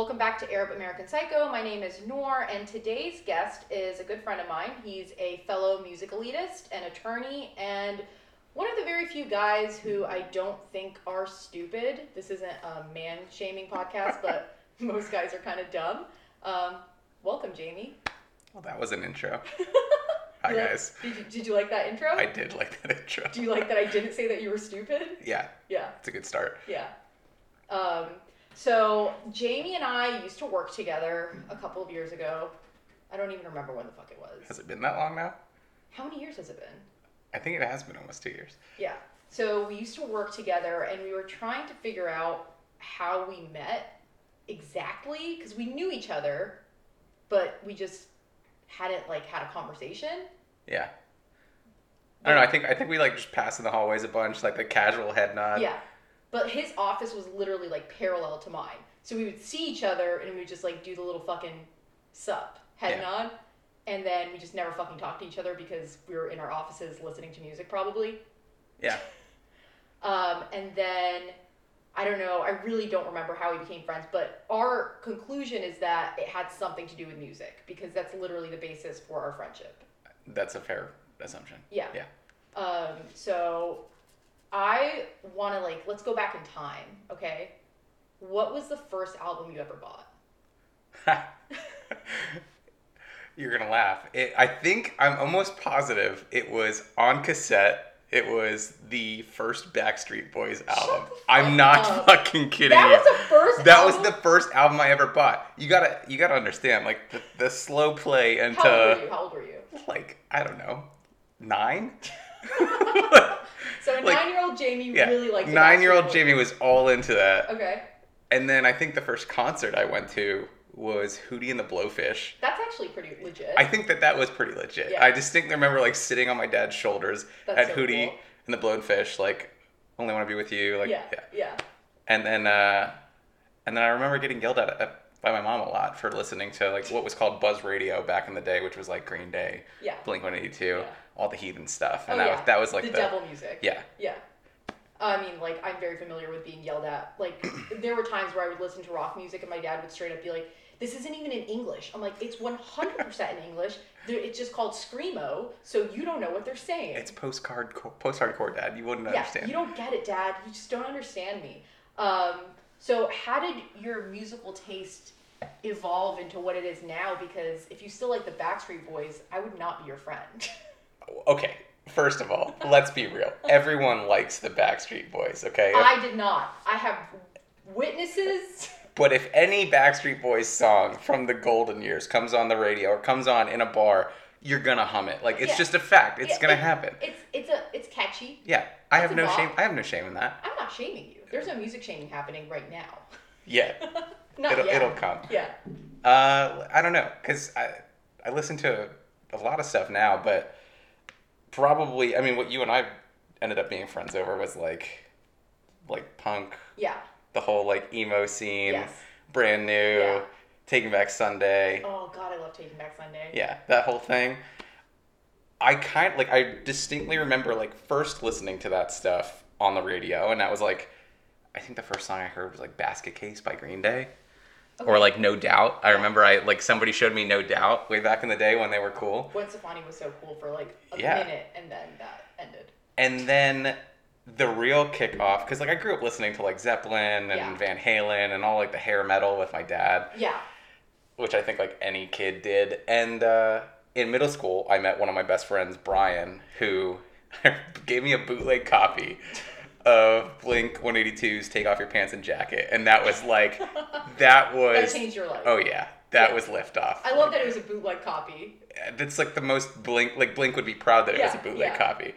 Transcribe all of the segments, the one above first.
Welcome back to Arab American Psycho. My name is Noor, and today's guest is a good friend of mine. He's a fellow music elitist, an attorney, and one of the very few guys who I don't think are stupid. This isn't a man shaming podcast, but most guys are kind of dumb. Um, welcome, Jamie. Well, that was an intro. Hi, You like- guys. Did you, did you like that intro? I did like that intro. Do you like that I didn't say that you were stupid? Yeah, Yeah. it's a good start. Yeah. Um, so Jamie and I used to work together a couple of years ago. I don't even remember when the fuck it was. Has it been that long now? How many years has it been? I think it has been almost two years. Yeah. So we used to work together and we were trying to figure out how we met exactly because we knew each other, but we just hadn't like had a conversation. Yeah. I don't know. I think I think we like just passed in the hallways a bunch, like the casual head nod. yeah. But his office was literally like parallel to mine. So we would see each other and we would just like do the little fucking sup head Yeah. nod. And then we just never fucking talked to each other because we were in our offices listening to music probably. Yeah. Um, and then I don't know, I really don't remember how we became friends, but our conclusion is that it had something to do with music because that's literally the basis for our friendship. That's a fair assumption. Yeah. Yeah. Um, so I want to like let's go back in time, okay? What was the first album you ever bought? You're gonna laugh. It, I think I'm almost positive it was on cassette. It was the first Backstreet Boys album. I'm not up. fucking kidding That you. was the first That album? was the first album I ever bought. You gotta you gotta understand, like the, the slow play into How old were you? How old were you? like I don't know, nine. So a Like, nine-year-old Jamie yeah, really liked nine-year-old Jamie was all into that. Okay, And then I think the first concert I went to was Hootie and the Blowfish. that's actually pretty legit. I think that that was pretty legit. Yeah. I distinctly remember like sitting on my dad's shoulders That's at so Hootie cool. and the Blowfish, like only want to be with you, like yeah, yeah, And then uh, and then I remember getting yelled at, at by my mom a lot for listening to like what was called Buzz Radio back in the day, which was like Green Day, yeah. Blink One Eighty Two, Yeah. all the heathen stuff, Oh, and that yeah. was that was like the, the, devil music. yeah. Yeah. I mean, like, I'm very familiar with being yelled at. Like, there were times where I would listen to rock music and my dad would straight up be like, this isn't even in English. I'm like, it's 100% in English. It's just called Screamo, so you don't know what they're saying. It's postcard post hardcore, Dad. You wouldn't yeah, understand. you don't get it, Dad. You just don't understand me. Um, so, how did your musical taste evolve into what it is now? Because if you still like the Backstreet Boys, I would not be your friend. Okay, first of all, let's be real. Everyone likes the Backstreet Boys, okay? I did not. I have witnesses. But if any Backstreet Boys song from the golden years comes on the radio or comes on in a bar, you're gonna hum it. Like it's Yeah. just a fact. It's Yeah, gonna happen. It's it's a it's catchy. Yeah, I have no shame. I have no shame in that. I'm not shaming you. There's no music shaming happening right now. Yeah, not it'll yet. it'll come. Yeah. Uh, I don't know, cause I I listen to a lot of stuff now, but probably I mean what you and I ended up being friends over was like like punk, Yeah. the whole like emo scene, Yes. brand new, Yeah. Taking Back Sunday. Oh God, I love Taking Back Sunday. Yeah, that whole thing. I kind like I distinctly remember like first listening to that stuff on the radio, and that was like, I think the first song I heard was like "Basket Case" by Green Day, or like "No Doubt." I remember I like somebody showed me "No Doubt" way back in the day when they were cool, Gwen Stefani was so cool for like a Yeah. minute, and then that ended. and then the real kickoff because like I grew up listening to like Zeppelin and Yeah. Van Halen and all like the hair metal with my dad. Yeah. Which I think like any kid did. And uh, in middle school, I met one of my best friends, Brian, who gave me a bootleg copy of Blink 182's "Take Off Your Pants and Jacket," and that was like, that That was changed your life. oh yeah, that Yeah. was liftoff. I love that it was a bootleg copy. That's like the most Blink like Blink would be proud that it was a bootleg yeah. copy.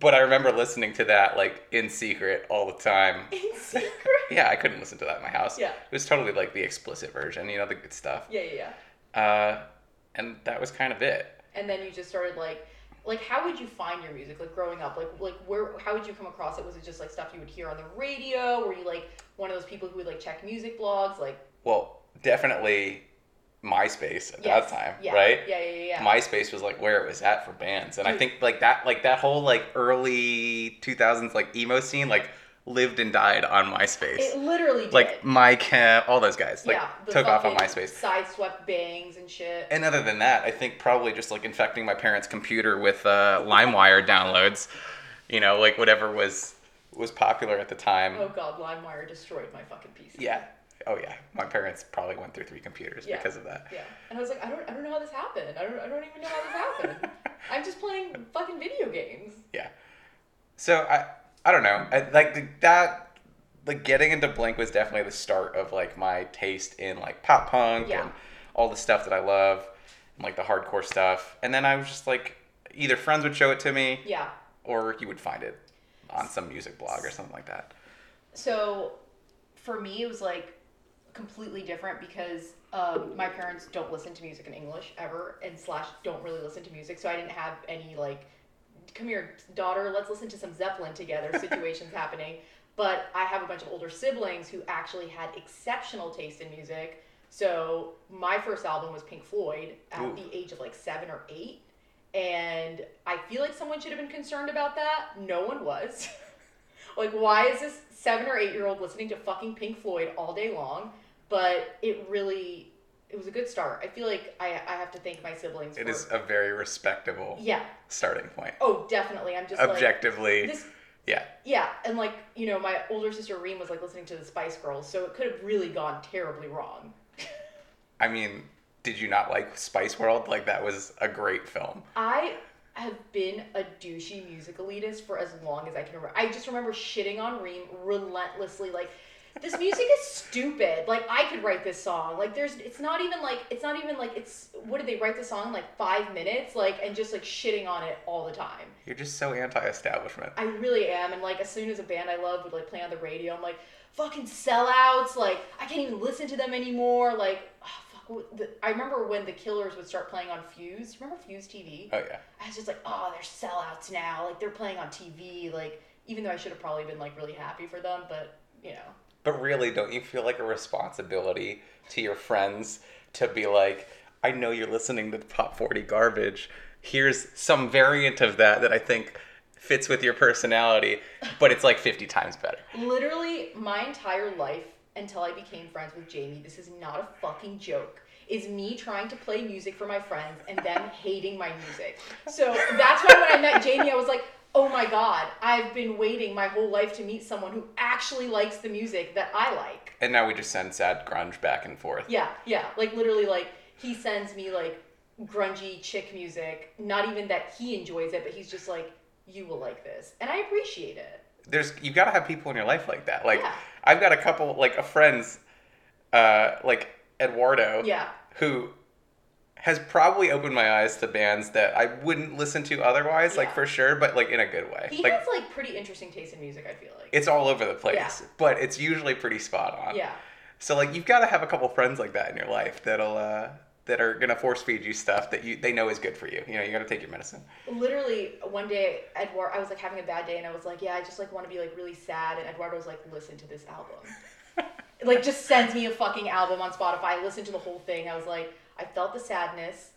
But I remember listening to that like in secret all the time. In secret. Yeah, I couldn't listen to that in my house. Yeah. It was totally like the explicit version, you know, the good stuff. yeah, yeah, yeah. Uh, and that was kind of it. And then you just started like, like how would you find your music like growing up? Like, like where? How would you come across it? Was it just like stuff you would hear on the radio? Were you like one of those people who would like check music blogs? Like Well, definitely MySpace at yes, that time, yeah, right? Yeah, yeah, yeah. yeah. MySpace was like where it was at for bands, and I think like that, like that whole like early two thousands like emo scene, like lived and died on MySpace. It literally did. like Mike, uh, all those guys, like yeah, took off on MySpace. Sideswept bangs and shit. And other than that, I think probably just like infecting my parents' computer with uh, LimeWire downloads. You know, like whatever was was popular at the time. oh god, LimeWire destroyed my fucking PC. Yeah. Oh yeah. My parents probably went through three computers Yeah. because of that. Yeah. And I was like, I don't, I don't know how this happened. I don't, I don't even know how this happened. I'm just playing fucking video games. Yeah. So I I don't know. I, like the, that like getting into Blink was definitely the start of like my taste in like pop punk Yeah. and all the stuff that I love, and, like the hardcore stuff. And then I was just like either friends would show it to me Yeah. or you would find it on some music blog or something like that. So for me, it was like completely different because um, my parents don't listen to music in English ever, and slash don't really listen to music. So I didn't have any like, come here, daughter, let's listen to some Zeppelin together situations happening. But I have a bunch of older siblings who actually had exceptional taste in music. So my first album was Pink Floyd at Ooh. the age of like seven or eight. And I feel like someone should have been concerned about that. No one was. like, why is this seven or eight year old listening to fucking Pink Floyd all day long? But it really, it was a good start. I feel like I, I have to thank my siblings. It for, is a very respectable Yeah. starting point. Oh, definitely. I'm just Objectively, like this. yeah. Yeah, and like you know, my older sister Reem was like listening to the Spice Girls, so it could have really gone terribly wrong. I mean, did you not like Spice World? Like that was a great film. I have been a douchey music elitist for as long as I can remember. I just remember shitting on Reem relentlessly. Like, this music is stupid. Like, I could write this song. Like, there's, it's not even like, it's not even like, it's, what did they write the song in like five minutes? Like, and just like shitting on it all the time. You're just so anti-establishment. I really am. And like, as soon as a band I love would like play on the radio, I'm like, fucking sellouts. Like, I can't even listen to them anymore. Like, oh, fuck. I remember when the Killers would start playing on Fuse. Remember Fuse TV? Oh yeah. I was just like, oh, they're sellouts now. Like they're playing on TV. Like even though I should have probably been like really happy for them, but you know, But really, don't you feel like a responsibility to your friends to be like, I know you're listening to the Pop 40 garbage. Here's some variant of that that I think fits with your personality, but it's like 50 times better. literally my entire life until I became friends with Jamie. This is not a fucking joke. Is me trying to play music for my friends and them hating my music. So that's why when I met Jamie, I was like, oh my god, I've been waiting my whole life to meet someone who actually likes the music that I like. And now we just send sad grunge back and forth. Yeah, yeah. Like literally, like he sends me like grungy chick music. Not even that he enjoys it, but he's just like, you will like this, and I appreciate it. There's you've got to have people in your life like that. Like Yeah. I've got a couple like a friends uh like Eduardo Yeah, who has probably opened my eyes to bands that I wouldn't listen to otherwise, like for sure, but like in a good way. he like has like pretty interesting taste in music. I feel like. it's all over the place, Yeah. but it's usually pretty spot on. yeah, So like you've got to have a couple friends like that in your life that'll uh that are gonna force feed you stuff that you they know is good for you. You know, you got to take your medicine. literally one day, Edward, I was like having a bad day, and I was like, yeah, I just like want to be like really sad, and Eduardo was like, listen to this album. like just sends me a fucking album on Spotify. I listened to the whole thing. I was like, I felt the sadness,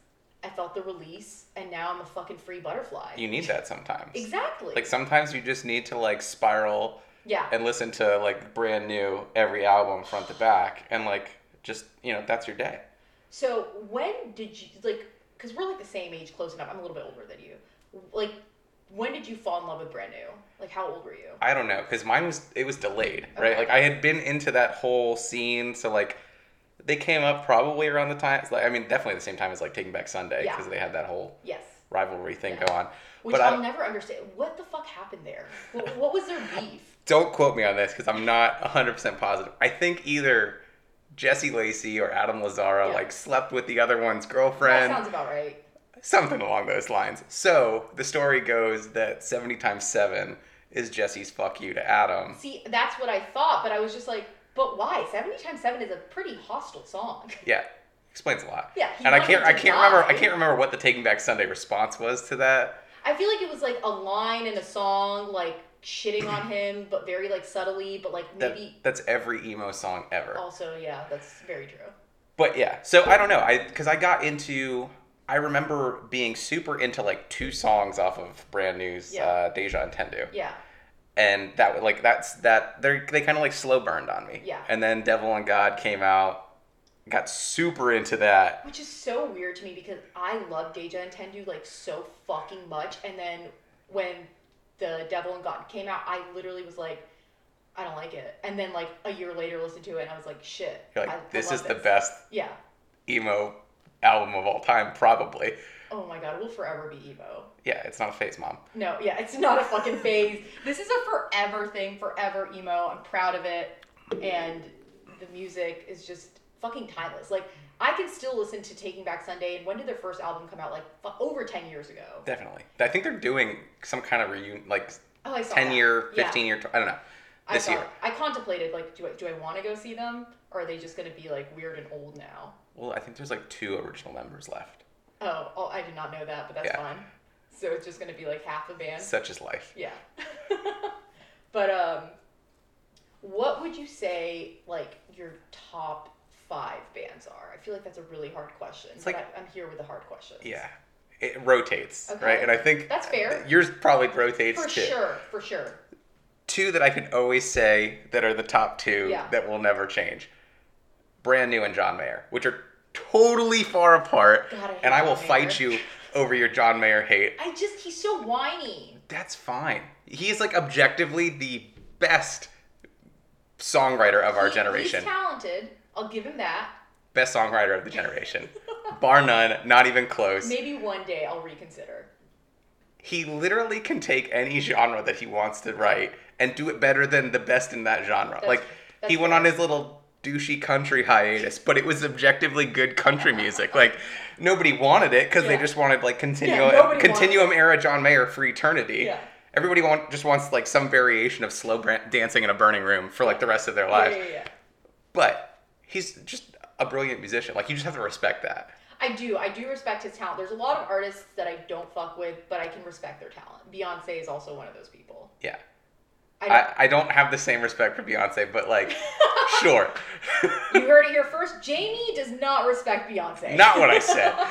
I felt the release, and now I'm a fucking free butterfly. You need that sometimes. exactly. Like sometimes you just need to like spiral yeah. and listen to like brand new every album front to back and like just you know that's your day. So when did you like? Because we're like the same age, close enough. I'm a little bit older than you. Like, when did you fall in love with Brand New? Like, how old were you? I don't know because mine was it was delayed, right? Okay. Like I had been into that whole scene, so like they came up probably around the time. Like I mean, definitely the same time as like Taking Back Sunday Yeah. because they had that whole Yes. rivalry thing Yeah. go on. Which but I'll I, never understand. What the fuck happened there? What, what was their beef? don't quote me on this because I'm not 100% positive. I think either Jesse Lacey or Adam Lazzara Yeah. like slept with the other one's girlfriend. That sounds about right. Something along those lines. So the story goes that 70 times 7 is Jesse's fuck you to Adam. See, that's what I thought, but I was just like, but why? 70 times 7 is a pretty hostile song. Yeah. Explains a lot. Yeah, and I can't I can't remember I can't remember what the Taking Back Sunday response was to that. I feel like it was like a line in a song, like shitting on him, but very like subtly, but like that maybe that's every emo song ever. also, yeah, that's very true. But yeah, so I don't know. I because I got into. I remember being super into like two songs off of Brand New's Yeah. uh, Deja Entendu, Yeah. And that like that's that they they kind of like slow burned on me. Yeah. And then Devil and God came out, got super into that. Which is so weird to me because I love Deja Entendu like so fucking much, and then when the Devil and God came out, I literally was like, I don't like it, and then like a year later listened to it, and I was like, shit, like, I- I this love is the best Yeah. emo album of all time, probably. Oh my god, it will forever be emo. Yeah, it's not a phase, mom. No, yeah, it's not a fucking phase. This is a forever thing, forever emo. I'm proud of it, and the music is just fucking timeless. Like I can still listen to Taking Back Sunday. And when did their first album come out? Like fu- over ten years ago. Definitely. I think they're doing some kind of reunion, like Oh, I saw 10 that. year, Yeah. 15 year, I don't know. I This saw year. it. I contemplated like, do I do I want to go see them, or are they just gonna be like weird and old now? Well, I think there's like two original members left. Oh, oh, I did not know that, but that's Yeah. fine. So it's just gonna be like half a band. Such is life. Yeah. but um, what would you say like your top five bands are? I feel like that's a really hard question. It's but like- I, I'm here with the hard questions. Yeah. It rotates, Okay. right? And I think That's fair. yours probably rotates For too. sure, for sure. Two that I can always say that are the top two Yeah. that will never change Brand New and John Mayer, which are totally far apart. God, I and I will John fight Mayer. you over your John Mayer hate. I just he's so whiny. That's fine. He's like objectively the best songwriter of our He- generation. He's talented. I'll give him that. Best songwriter of the generation. Bar none, not even close. Maybe one day I'll reconsider. He literally can take any genre that he wants to write and do it better than the best in that genre. That's- like that's he went fair. on his little douchey country hiatus, but it was objectively good country music. Like nobody wanted it because they just wanted like continuum wanted continuum era John Mayer for eternity. Yeah. Everybody want, just wants like some variation of slow bran- dancing in a burning room for like the rest of their Yeah, lives. yeah, yeah. But he's just a brilliant musician. Like you just have to respect that. I do. I do respect his talent. There's a lot of artists that I don't fuck with, but I can respect their talent. Beyonce is also one of those people. Yeah. I I, I don't have the same respect for Beyonce, but like, sure. you heard it here first. Jamie does not respect Beyonce. Not what I said.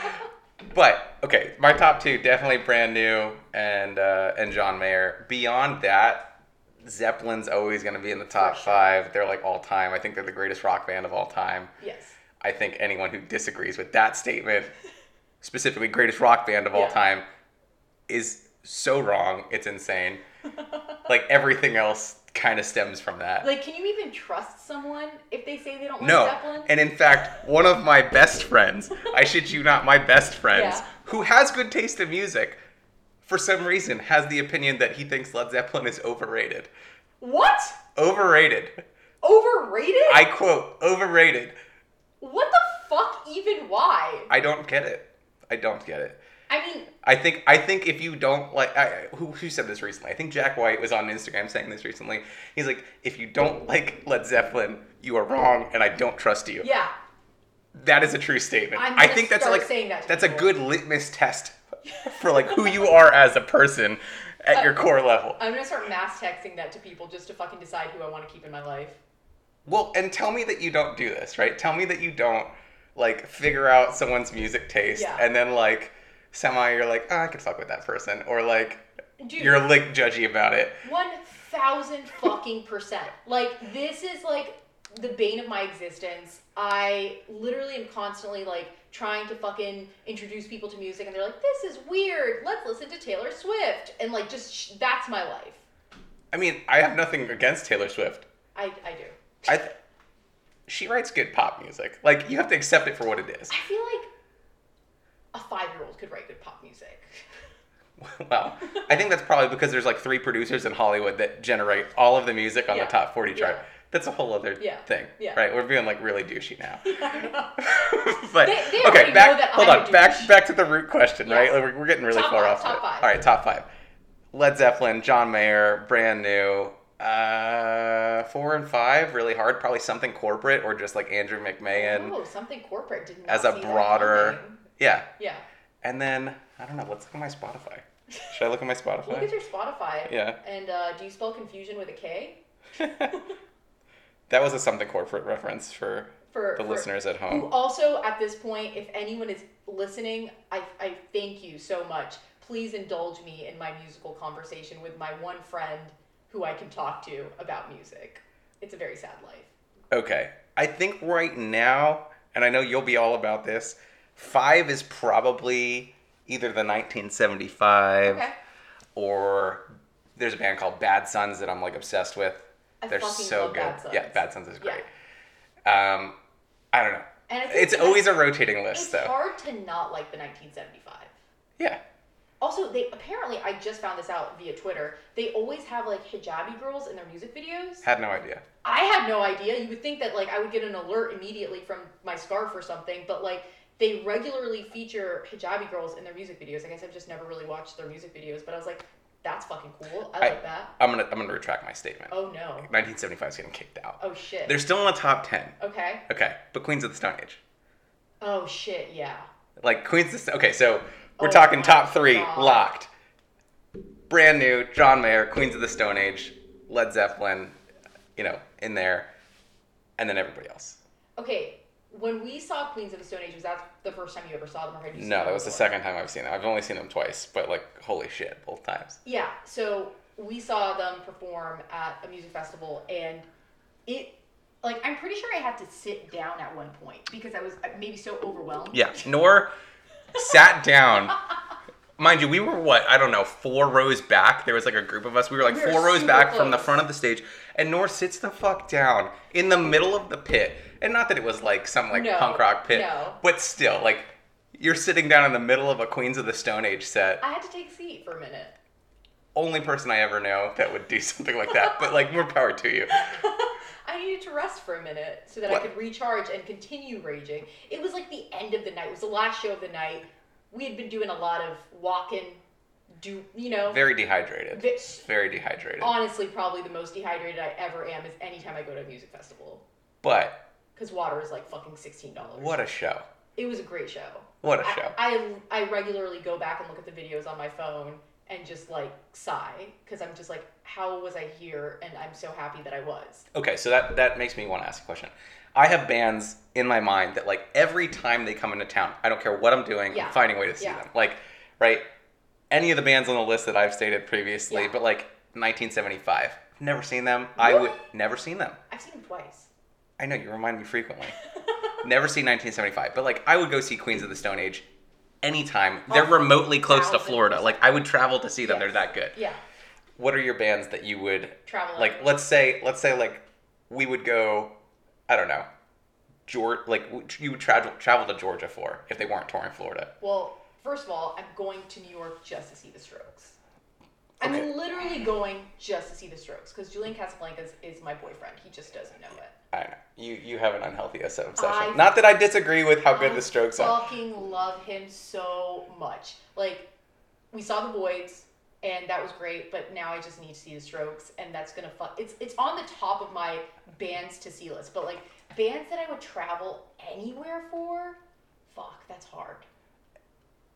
But okay, my top two definitely brand new and uh, and John Mayer. Beyond that, Zeppelin's always going to be in the top five. They're like all time. I think they're the greatest rock band of all time. yes. I think anyone who disagrees with that statement, specifically greatest rock band of all time, is so wrong. It's insane. like everything else kind of stems from that. Like, can you even trust someone if they say they don't like No. Zeppelin? And in fact, one of my best friends, I shit you not, my best friends, Yeah. who has good taste in music, for some reason has the opinion that he thinks Led Zeppelin is overrated. what? Overrated. Overrated? I quote, overrated. what the fuck? Even why? I don't get it. I don't get it. I mean, I think I think if you don't like I, who who said this recently? I think Jack White was on Instagram saying this recently. He's like, if you don't like Led Zeppelin, you are wrong, and I don't trust you. yeah. That is a true statement. I'm I think that's like saying that to that's a good litmus test for like who you are as a person at your uh, core level. I'm gonna start mass texting that to people just to fucking decide who I want to keep in my life. Well, and tell me that you don't do this, right? Tell me that you don't like figure out someone's music taste Yeah. and then like somehow you're like, oh, I could fuck with that person, or like Dude. you're like judgy about it. One thousand fucking percent. Like this is like the bane of my existence. I literally am constantly like trying to fucking introduce people to music, and they're like, "This is weird. Let's listen to Taylor Swift," and like just sh- that's my life. I mean, I have nothing against Taylor Swift. I I do. I th- she writes good pop music. Like you have to accept it for what it is. I feel like a five year old could write good pop music. Well, I think that's probably because there's like three producers in Hollywood that generate all of the music on Yeah. the top 40 chart. Yeah. That's a whole other Yeah. thing. Yeah. Right? We're being like really douchey now. But They- they okay, back hold I'm on, back back to the root question, Yeah. right? Like, we're, we're getting really Top far five, off. top it. five. All right, top 5. Led Zeppelin, John Mayer, brand new. Uh, 4 and 5 really hard, probably something corporate or just like Andrew McMahon oh, something corporate did not as a broader. Yeah. Yeah. And then I don't know, let's look at my Spotify. Should I look at my Spotify? Look at your Spotify. Yeah. And uh, do you spell confusion with a K? that was a something corporate reference for For the for- listeners at Who home. also, at this point, if anyone is listening, I, I thank you so much. Please indulge me in my musical conversation with my one friend who I can talk to about music. It's a very sad life. Okay. I think right now, and I know you'll be all about this, five is probably either the 1975 Okay. or there's a band called Bad Suns that I'm like obsessed with. I They're so good. Bad Suns. Yeah, Bad Suns is Yeah. great. Um, I don't know. And I think It's always a rotating list, It's though. It's hard to not like the 1975. Yeah. Also, they apparently I just found this out via Twitter. They always have like hijabi girls in their music videos. Had no idea. I had no idea. You would think that like I would get an alert immediately from my scarf or something, but like they regularly feature hijabi girls in their music videos. I guess I've just never really watched their music videos, but I was like, that's fucking cool. I I- like that. I'm gonna I'm gonna retract my statement. Oh no. 1975 is getting kicked out. Oh shit. They're still in the top 10. okay. Okay, but Queens of the Stone Age. Oh shit. Yeah. Like Queens of the Okay, so we're Oh talking top three, God. locked. Brand new, John Mayer, Queens of the Stone Age, Led Zeppelin, you know, in there, and then everybody else. Okay. When we saw Queens of the Stone Age, was that the first time you ever saw them, or had you No, that was the second time I've seen them. I've only seen them twice, but like, holy shit, both times. Yeah, so we saw them perform at a music festival, and it, like, I'm pretty sure I had to sit down at one point because I was uh, maybe so overwhelmed. Yeah, Noor sat down. Mind you, we were what I don't know, four rows back. There was like a group of us. We were like We four rows back from the front of the stage, and Noor sits the fuck down in the middle of the pit. And not that it was like some like No, punk rock pit, no. but still, like you're sitting down in the middle of a Queens of the Stone Age set. I had to take a seat for a minute. Only person I ever know that would do something like that. But like more power to you. I needed to rest for a minute so that What? I could recharge and continue raging. It was like the end of the night. It was the last show of the night. We had been doing a lot of walking, do you know? Very dehydrated. Vi- Very dehydrated. honestly, probably the most dehydrated I ever am is anytime I go to a music festival. But Because water is like fucking sixteen dollars. what a show. It was a great show. What a show. I, I regularly go back and look at the videos on my phone and just like sigh because I'm just like, how was I here? And I'm so happy that I was. Okay, so that that makes me want to ask a question. I have bands in my mind that like every time they come into town, I don't care what I'm doing, Yeah. I'm finding a way to see Yeah. them. Like, right? Any of the bands on the list that I've stated previously, Yeah. but like 1975, never seen them. I would never seen them. I've seen them twice. I know you remind me frequently. never seen 1975, but like I would go see Queens of the Stone Age anytime. Oh, They're Oh, remotely close to thousand Florida. Like I would travel to see them. They're Yes. that good. Yeah, What are your bands that you would travel. like let's say let's say like we would go i don't know georgia like w- you would travel travel to georgia for if they weren't touring florida Well, first of all, I'm going to New York just to see the Strokes. I'm Okay. literally going just to see the Strokes because Julian Casablancas is my boyfriend. He just doesn't know it. I you you have an unhealthy obs- obsession I- not that i disagree with how good I the strokes are fucking love him so much. Like, we saw the Voidz, and that was great. But now I just need to see the Strokes, and that's gonna fuck. It's it's on the top of my bands to see list. But like bands that I would travel anywhere for, fuck, that's hard.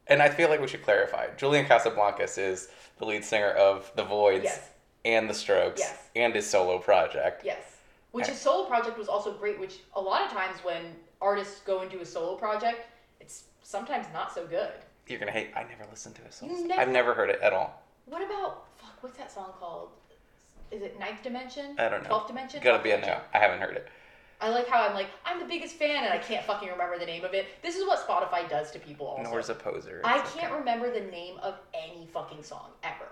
and i feel like we should clarify julian casablancas is the lead singer of the voidz Yes. and the strokes Yes. and his solo project Yes. Which his solo project was also great. Which a lot of times when artists go and do a solo project, it's sometimes not so good. you're gonna hate i never listened to his stuff. never- i've never heard it at all What about fuck? What's that song called? Is it Ninth Dimension? I don't know. Twelfth Dimension. gotta be a no i haven't heard it I like how I'm like I'm the biggest fan and I can't fucking remember the name of it. This is what Spotify does to people. Also, Noor's a poser I can't okay. remember the name of any fucking song ever.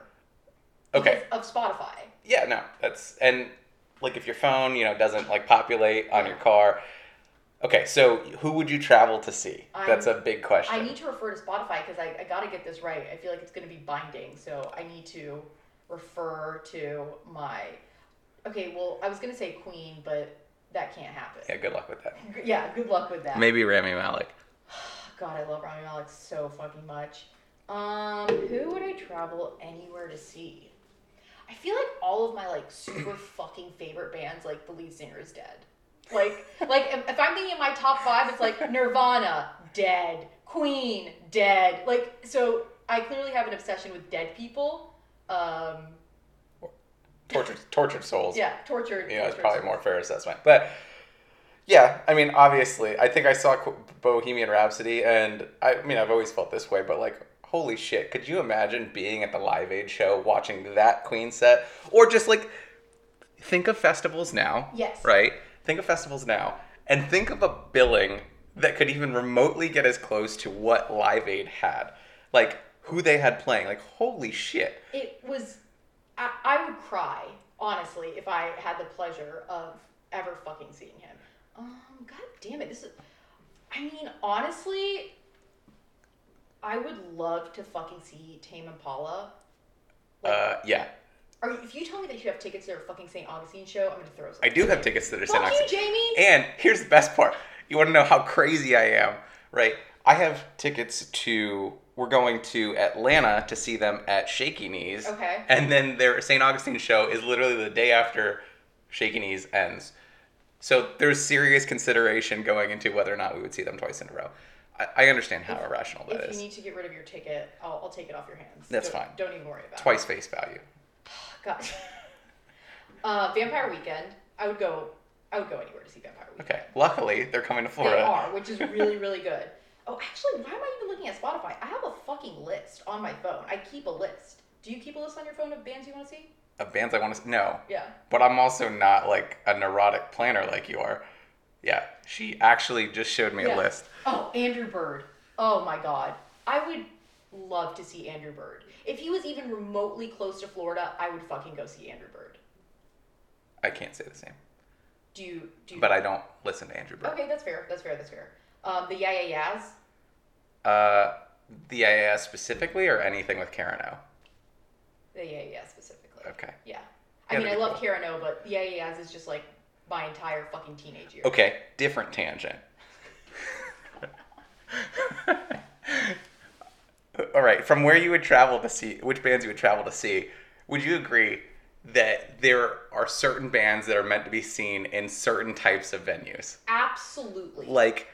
okay Of Spotify. Yeah, no, that's and like if your phone, you know, doesn't like populate on your car. Okay, so who would you travel to see? That's a I'm- big question. I need to refer to Spotify because I, I got to get this right. I feel like it's going to be binding, so I need to refer to my. Okay, well, I was going to say Queen, but that can't happen. yeah, good luck with that. Yeah, good luck with that. Maybe Rami Malek. God, I love Rami Malek so fucking much. Um, who would I travel anywhere to see? I feel like all of my like super fucking favorite bands, like the lead singer is dead. Like, like if, if I'm thinking of my top five, it's like Nirvana, dead. Queen, dead. Like, so I clearly have an obsession with dead people. Um, Tortured, tortured souls. yeah, tortured. you know, it's probably souls. more fair assessment. But yeah, I mean, obviously, I think I saw Bohemian Rhapsody, and I, I mean, I've always felt this way, but like, holy shit, could you imagine being at the Live Aid show watching that Queen set? Or just like, think of festivals now. Yes. Right? Think of festivals now. And think of a billing that could even remotely get as close to what Live Aid had. Like, who they had playing. Like, holy shit. It was. I, I would cry honestly if I had the pleasure of ever fucking seeing him. Um, god damn it, this is. I mean, honestly, I would love to fucking see Tame Impala. Like, Uh, yeah. are you, if you tell me that you have tickets to their fucking St. Augustine show, I'm gonna throw some. I do have tickets that are St. You, Augustine. Jamie. And here's the best part. You want to know how crazy I am, right? I have tickets to. We're going to Atlanta to see them at Shaky Knees. Okay. And then their St. Augustine show is literally the day after Shaky Knees ends. So there's serious consideration going into whether or not we would see them twice in a row. I, I understand how irrational that if is. you need to get rid of your ticket, I'll, I'll take it off your hands. That's Don't- fine. Don't even worry about it. Twice face value. God. uh, Vampire Weekend. I would go. I would go anywhere to see Vampire Weekend. Okay. Luckily, they're coming to Florida. They are, which is really, really good. Oh, actually, why am I even looking at Spotify? I have a fucking list on my phone. I keep a list. Do you keep a list on your phone of bands you want to see? Of bands I want to. see? No. Yeah. But I'm also not like a neurotic planner like you are. Yeah, she actually just showed me Yeah. a list. Oh, Andrew Bird. Oh my god. I would love to see Andrew Bird. If he was even remotely close to Florida, I would fucking go see Andrew Bird. I can't say the same, Do you do you but I don't listen to Andrew Bird. Okay, that's fair. That's fair. That's fair. Um, the Yeah Yeah Yeahs. Uh, the IAS specifically, or anything with Karen O. The Yeah Yeah Yeah specifically. Okay. Yeah. I Yeah, mean, I love cool. Karen O, but the Yeah Yeah Yeahs is just like my entire fucking teenage year. Okay, different tangent. All right, from where you would travel to see which bands you would travel to see, would you agree that there are certain bands that are meant to be seen in certain types of venues? Absolutely. Like,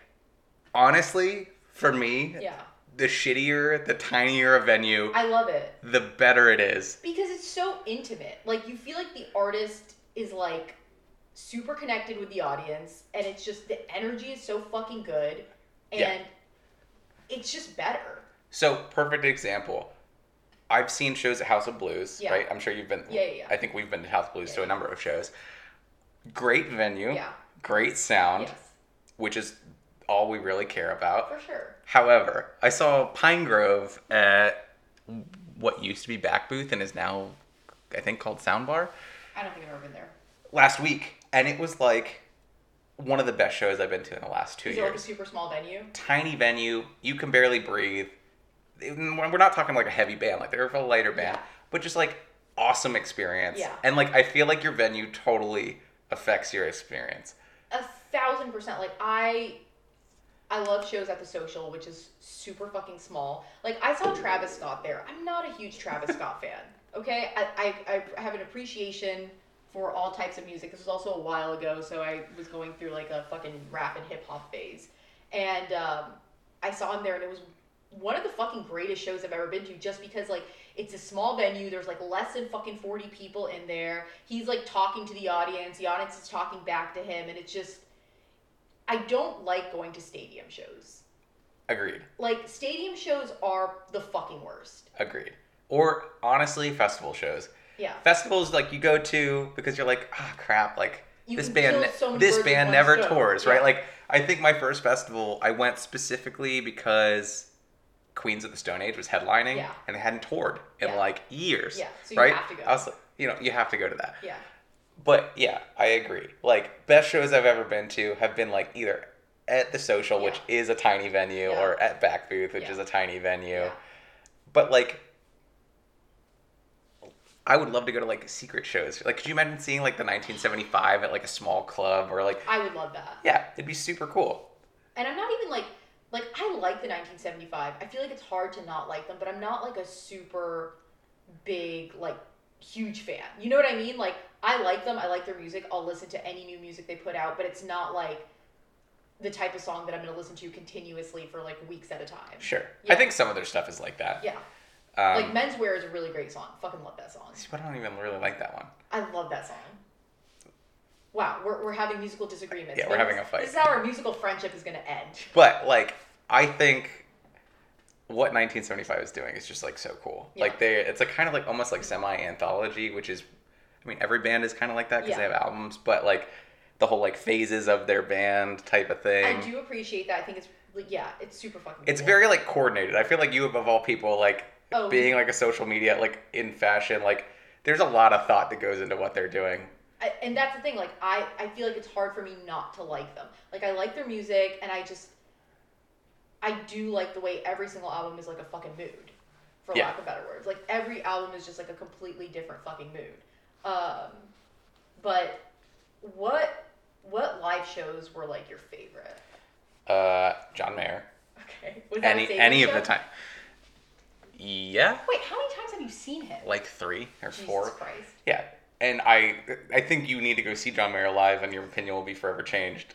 honestly, for me, yeah. the shittier, the tinier a venue, I love it. the better it is. because it's so intimate. Like you feel like the artist is like super connected with the audience, and it's just the energy is so fucking good, and Yeah. It's just better. So, perfect example. I've seen shows at House of Blues, Yeah. right? I'm sure you've been. Yeah, yeah, yeah. I think we've been to House of Blues Yeah, to a number of shows. Great venue, Yeah. great sound, Yes, which is all we really care about. for sure. However, I saw Pinegrove at what used to be Back Booth and is now, I think, called Sound Bar. I don't think I've ever been there. last week, and it was like one of the best shows I've been to in the last two Is it like a years. super small venue? Tiny venue, you can barely breathe. We're not talking like a heavy band, like they're a lighter band, Yeah. but just like awesome experience. Yeah. And like I feel like your venue totally affects your experience. A thousand percent. Like I, I love shows at the social, which is super fucking small. Like I saw Travis Scott there. I'm not a huge Travis Scott fan. Okay, I, I I have an appreciation for all types of music. This was also a while ago, so I was going through like a fucking rap and hip hop phase, and um, I saw him there, and it was one of the fucking greatest shows I've ever been to. Just because like it's a small venue, there's like less than fucking forty people in there. He's like talking to the audience, the audience is talking back to him, and it's just I don't like going to stadium shows. Agreed. Like stadium shows are the fucking worst. Agreed. Or honestly, festival shows. Yeah. Festivals like you go to because you're like, ah, crap, like You this band, so this band never stone. tours, Yeah. right? Like I think my first festival, I went specifically because Queens of the Stone Age was headlining, Yeah. and they hadn't toured in Yeah. like years. Yeah, so you right? have to go. I was like, you know, you have to go to that. Yeah. But yeah, I agree. Like best shows I've ever been to have been like either at the social, which is a tiny venue, Yeah. or at Back Booth, which Yeah. is a tiny venue. Yeah. But like, I would love to go to like secret shows. Like, could you imagine seeing like the 1975 at like a small club or like, I would love that. yeah, it'd be super cool. And I'm not even like like I like the 1975. I feel like it's hard to not like them, but I'm not like a super big like huge fan. You know what I mean? Like I like them. I like their music. I'll listen to any new music they put out, but it's not like the type of song that I'm going to listen to continuously for like weeks at a time. Sure. Yeah. I think some of their stuff is like that. Yeah. Um, like Menswear is a really great song. Fucking love that song. but I don't even really like that one. I love that song. Wow, we're, we're having musical disagreements. Yeah, we're having a fight. This is how our musical friendship is going to end. But like, I think what 1975 is doing is just like so cool. Yeah. Like they, it's like kind of like almost like semi anthology, which is, I mean, every band is kind of like that because Yeah. they have albums, but like the whole like phases of their band type of thing. I do appreciate that. I think it's like yeah, it's super fucking. It's cool. very like coordinated. I feel like you, above all people, like Oh. being like a social media, like in fashion, like there's a lot of thought that goes into what they're doing. I, and that's the thing. Like I, I feel like it's hard for me not to like them. Like I like their music, and I just, I do like the way every single album is like a fucking mood, for Yeah. lack of better words. Like every album is just like a completely different fucking mood. Um, but what what live shows were like your favorite? Uh, John Mayer, Okay, was that a any any of the time. Yeah, Wait, how many times have you seen him? like three or Jesus four. Christ. Yeah, and I I think you need to go see John Mayer live, and your opinion will be forever changed.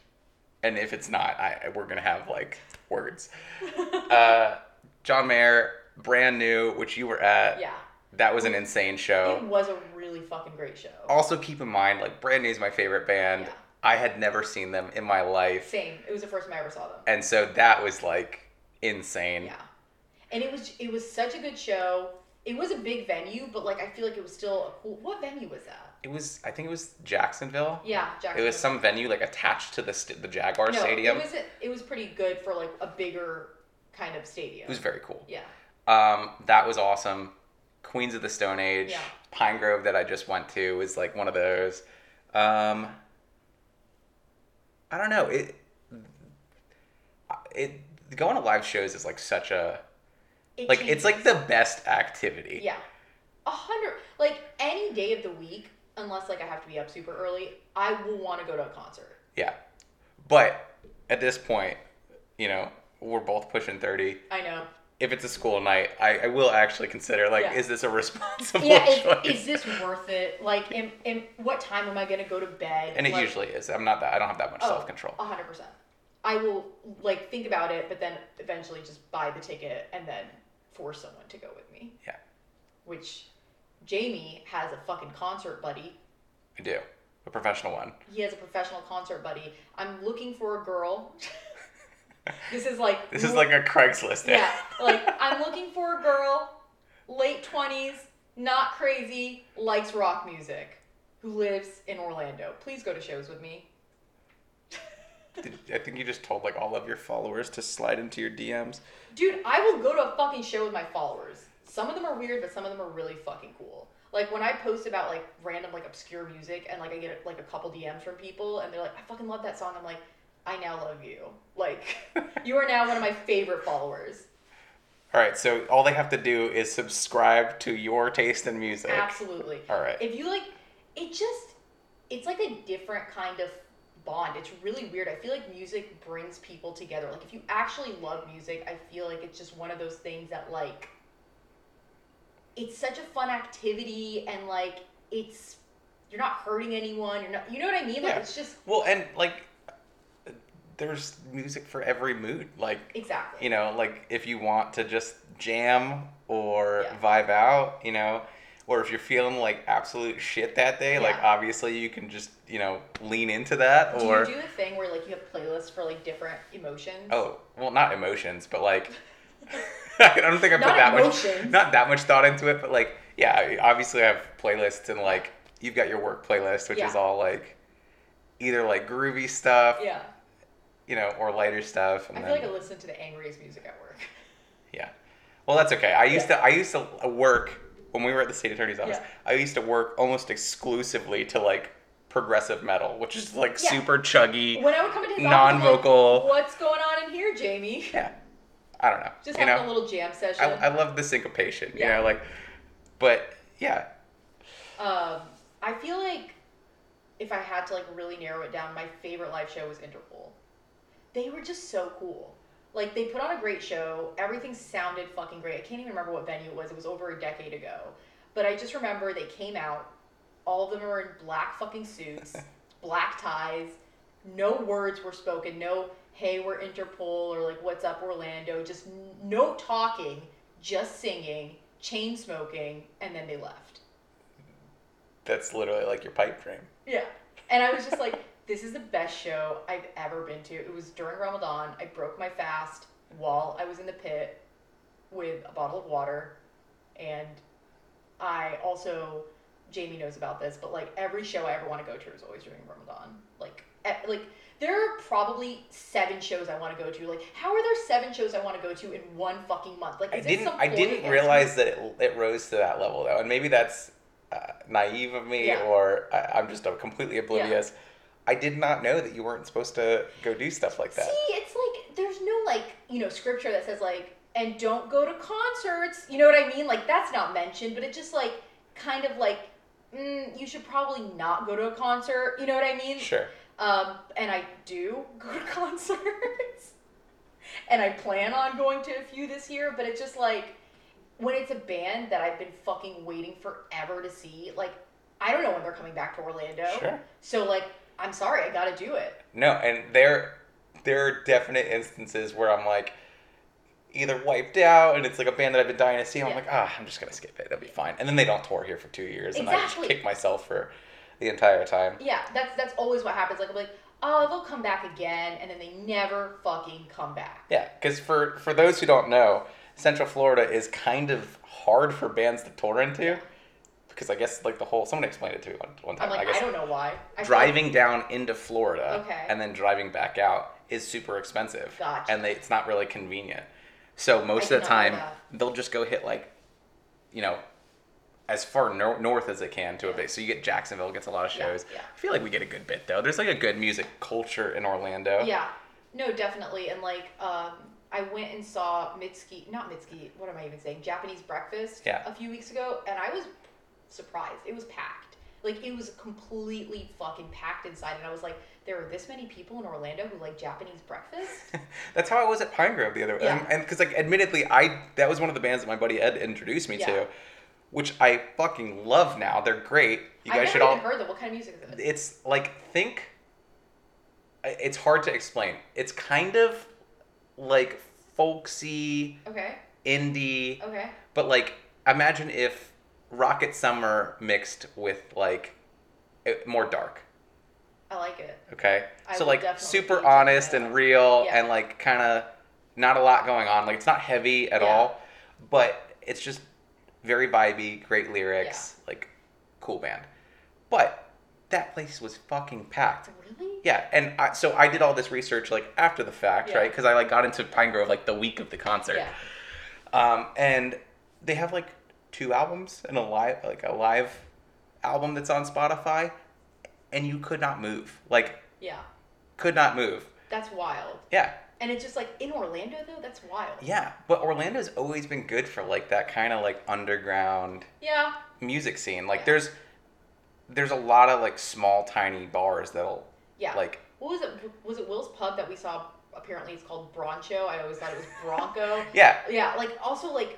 And if it's not, I we're gonna have like words. uh, John Mayer, brand new, which you were at. Yeah, That was an insane show. it was a really fucking great show. Also, keep in mind, like brand new is my favorite band. Yeah. I had never seen them in my life, Same. It was the first time I ever saw them. and so that was like insane. Yeah, and it was it was such a good show. It was a big venue, but like I feel like it was still a cool. What venue was that? It was, I think it was Jacksonville. Yeah, Jackson. It was some venue like attached to the st- the Jaguar no, Stadium. It was it was pretty good for like a bigger kind of stadium. It was very cool. yeah, Um, that was awesome. Queens of the Stone Age, Yeah. Pinegrove that I just went to was like one of those. Um, I don't know it. It going to live shows is like such a It like it's like the best activity. yeah, a hundred like any day of the week, unless like I have to be up super early, I will want to go to a concert. Yeah, but at this point, you know, we're both pushing thirty. I know. If it's a school night, I, I will actually consider like, Yeah. is this a responsible Yeah, choice? is, is this worth it? Like, in, in what time am I gonna go to bed? and it Like, usually is. I'm not that. I don't have that much Oh, self control. A hundred percent. I will like think about it, but then eventually just buy the ticket and then force someone to go with me. Yeah. Which Jamie has a fucking concert buddy. I do a professional one. He has a professional concert buddy. I'm looking for a girl. this is like This is like a Craigslist. ad. yeah, like I'm looking for a girl, late twenties, not crazy, likes rock music, who lives in Orlando. Please go to shows with me. Did- I think you just told like all of your followers to slide into your DMs. Dude, I will go to a fucking show with my followers. Some of them are weird, but some of them are really fucking cool. Like when I post about like random like obscure music and like I get like a couple DMs from people and they're like, I fucking love that song. I'm like, I now love you. Like, you are now one of my favorite followers. All right, so all they have to do is subscribe to your taste in music. Absolutely. All right. If you like, it just, it's like a different kind of bond. It's really weird. I feel like music brings people together. Like if you actually love music, I feel like it's just one of those things that like, it's such a fun activity and like it's, you're not hurting anyone. You're not, you know what I mean? Like Yeah. it's just Well, and like, there's music for every mood. Like, exactly. you know, like if you want to just jam or Yeah. vibe out, you know, or if you're feeling like absolute shit that day, like obviously you can just, you know, lean into that do or you do the thing where like you have playlists for like different emotions? oh, well, not emotions, but like I don't think I put Not that emotions. much not that much thought into it, but like yeah, obviously I have playlists and like you've got your work playlist, which is all like either like groovy stuff, Yeah. you know, or lighter stuff. And I then, feel like I listen to the angriest music at work. Yeah. Well, that's okay. I used Yeah. to I used to work when we were at the state attorney's office. Yeah. I used to work almost exclusively to like progressive metal, which is like Yeah. super chuggy. When I would come into his office, I'm like, Non-vocal. What's going on in here, Jamie? Yeah. I don't know. Just you having know, a little jam session. I, I love the syncopation. You Yeah. know, like, but yeah, Um, I feel like if I had to like really narrow it down, my favorite live show was Interpol. They were just so cool. Like they put on a great show. Everything sounded fucking great. I can't even remember what venue it was. It was over a decade ago. But I just remember they came out. All of them were in black fucking suits, black ties. No words were spoken. No, hey, we're Interpol or like, what's up, Orlando. Just no talking, just singing, chain smoking, and then they left. that's literally like your pipe dream. Yeah. And I was just like, this is the best show I've ever been to. It was during Ramadan. I broke my fast while I was in the pit. with a bottle of water, and I also Jamie knows about this, but like every show I ever want to go to is always during Ramadan. Like, like there are probably seven shows I want to go to. Like, how are there seven shows I want to go to in one fucking month? Like, I didn't. I didn't realize that it, it rose to that level though, and maybe that's uh, naive of me, Yeah. or I, I'm just uh, completely oblivious. I did not know that you weren't supposed to go do stuff like that. See, it's like there's no like you know scripture that says like and don't go to concerts. You know what I mean? Like that's not mentioned, but it just like kind of like mm, you should probably not go to a concert. You know what I mean? Sure. Um, and I do go to concerts, and I plan on going to a few this year. But it's just like when it's a band that I've been fucking waiting forever to see. Like I don't know when they're coming back to Orlando. Sure. So like I'm sorry, I got to do it. No, and there there are definite instances where I'm like either wiped out and it's like a band that I've been dying to see. And I'm like, ah, I'm just gonna skip it. That'll be fine. And then they don't tour here for two years, and I just kick myself for the entire time. Yeah, that's that's always what happens. Like I'm like, oh, they'll come back again, and then they never fucking come back. Yeah, because for for those who don't know, Central Florida is kind of hard for bands to tour into. Because I guess like the whole someone explained it to me one, one time. I'm like, I I, don't know why. I driving down into Florida Okay. and then driving back out is super expensive. Gotcha. And they, it's not really convenient. So most of the did not know time, they'll just go hit like, you know, as far nor- north as they can to a bit. So you get Jacksonville gets a lot of shows. yeah. I feel like we get a good bit though. There's like a good music culture in Orlando. yeah, no, definitely. And like, um, I went and saw Mitski, not Mitski. What am I even saying? Japanese Breakfast. Yeah. A few weeks ago, and I was surprised. It was packed. Like it was completely fucking packed inside, and I was like, there are this many people in Orlando who like Japanese breakfast. That's how I was at Pinegrove the other Yeah. and because like admittedly I that was one of the bands that my buddy Ed introduced me Yeah. to, which I fucking love now. They're great. You guys should all heard them. What kind of music is it? it's like think it's hard to explain it's kind of like folksy Okay. indie Okay. but like imagine if rocket summer mixed with like more dark I like it. okay I so like super honest and real Yeah. and like kind of not a lot going on like it's not heavy at Yeah. all but it's just very vibey great lyrics like cool band but that place was fucking packed Really? yeah, and I, so I did all this research like after the fact, Yeah. right? Because I like got into Pinegrove like the week of the concert, Yeah. um, and they have like two albums and a live like a live album that's on Spotify, and you could not move, like Yeah. could not move. That's wild. Yeah, And it's just like in Orlando though, that's wild. yeah, but Orlando's always been good for like that kind of like underground Yeah. music scene. Like Yeah. there's there's a lot of like small tiny bars that'll Yeah. like what was it? Was it Will's Pub that we saw? Apparently, it's called Broncho. I always thought it was Bronco. yeah yeah. Like also like,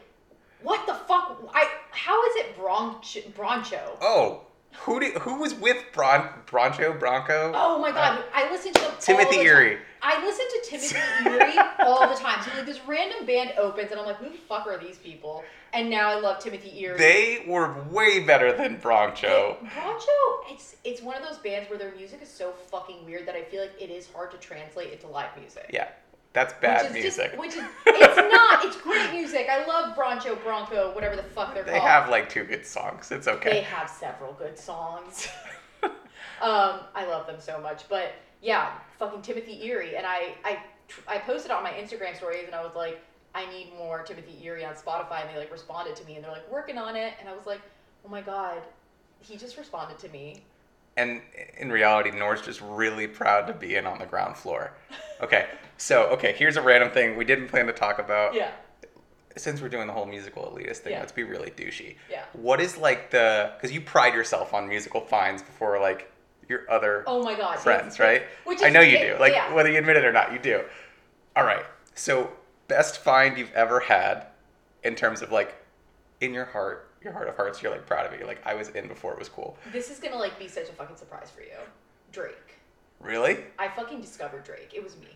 what the fuck? I how is it Broncho? Broncho? Oh, who did, who was with Bron, Broncho Bronco? Oh my god! Uh, I listen to Timothy Erie. Time. I listen to Timothy Erie all the time. So like this random band opens, and I'm like, who the fuck are these people? And now I love Timothy Erie. They were way better than Broncho. Broncho, it's it's one of those bands where their music is so fucking weird that I feel like it is hard to translate into live music. Yeah, that's bad which music. Just, which is it's not. It's great music. I love Broncho, Bronco, whatever the fuck they're they called. They have like two good songs. It's okay. They have several good songs. um, I love them so much. But yeah, fucking Timothy Erie, and I I I posted on my Instagram stories, and I was like, I need more Timothy Erie on Spotify, and they like responded to me, and they're like working on it, and I was like, oh my god, he just responded to me. And in reality, Noor's just really proud to be in on the ground floor. Okay, so okay, here's a random thing we didn't plan to talk about. Yeah. Since we're doing the whole musical elitist thing, Yeah. let's be really douchey. Yeah. What is like the because you pride yourself on musical finds before like your other Oh my god. friends, it's- right? Which is, I know you do. Like yeah. whether you admit it or not, you do. All right. So best find you've ever had in terms of like in your heart, your heart of hearts, you're like proud of me. Like I was in before it was cool. This is gonna like be such a fucking surprise for you, Drake. Really? I fucking discovered Drake. It was me.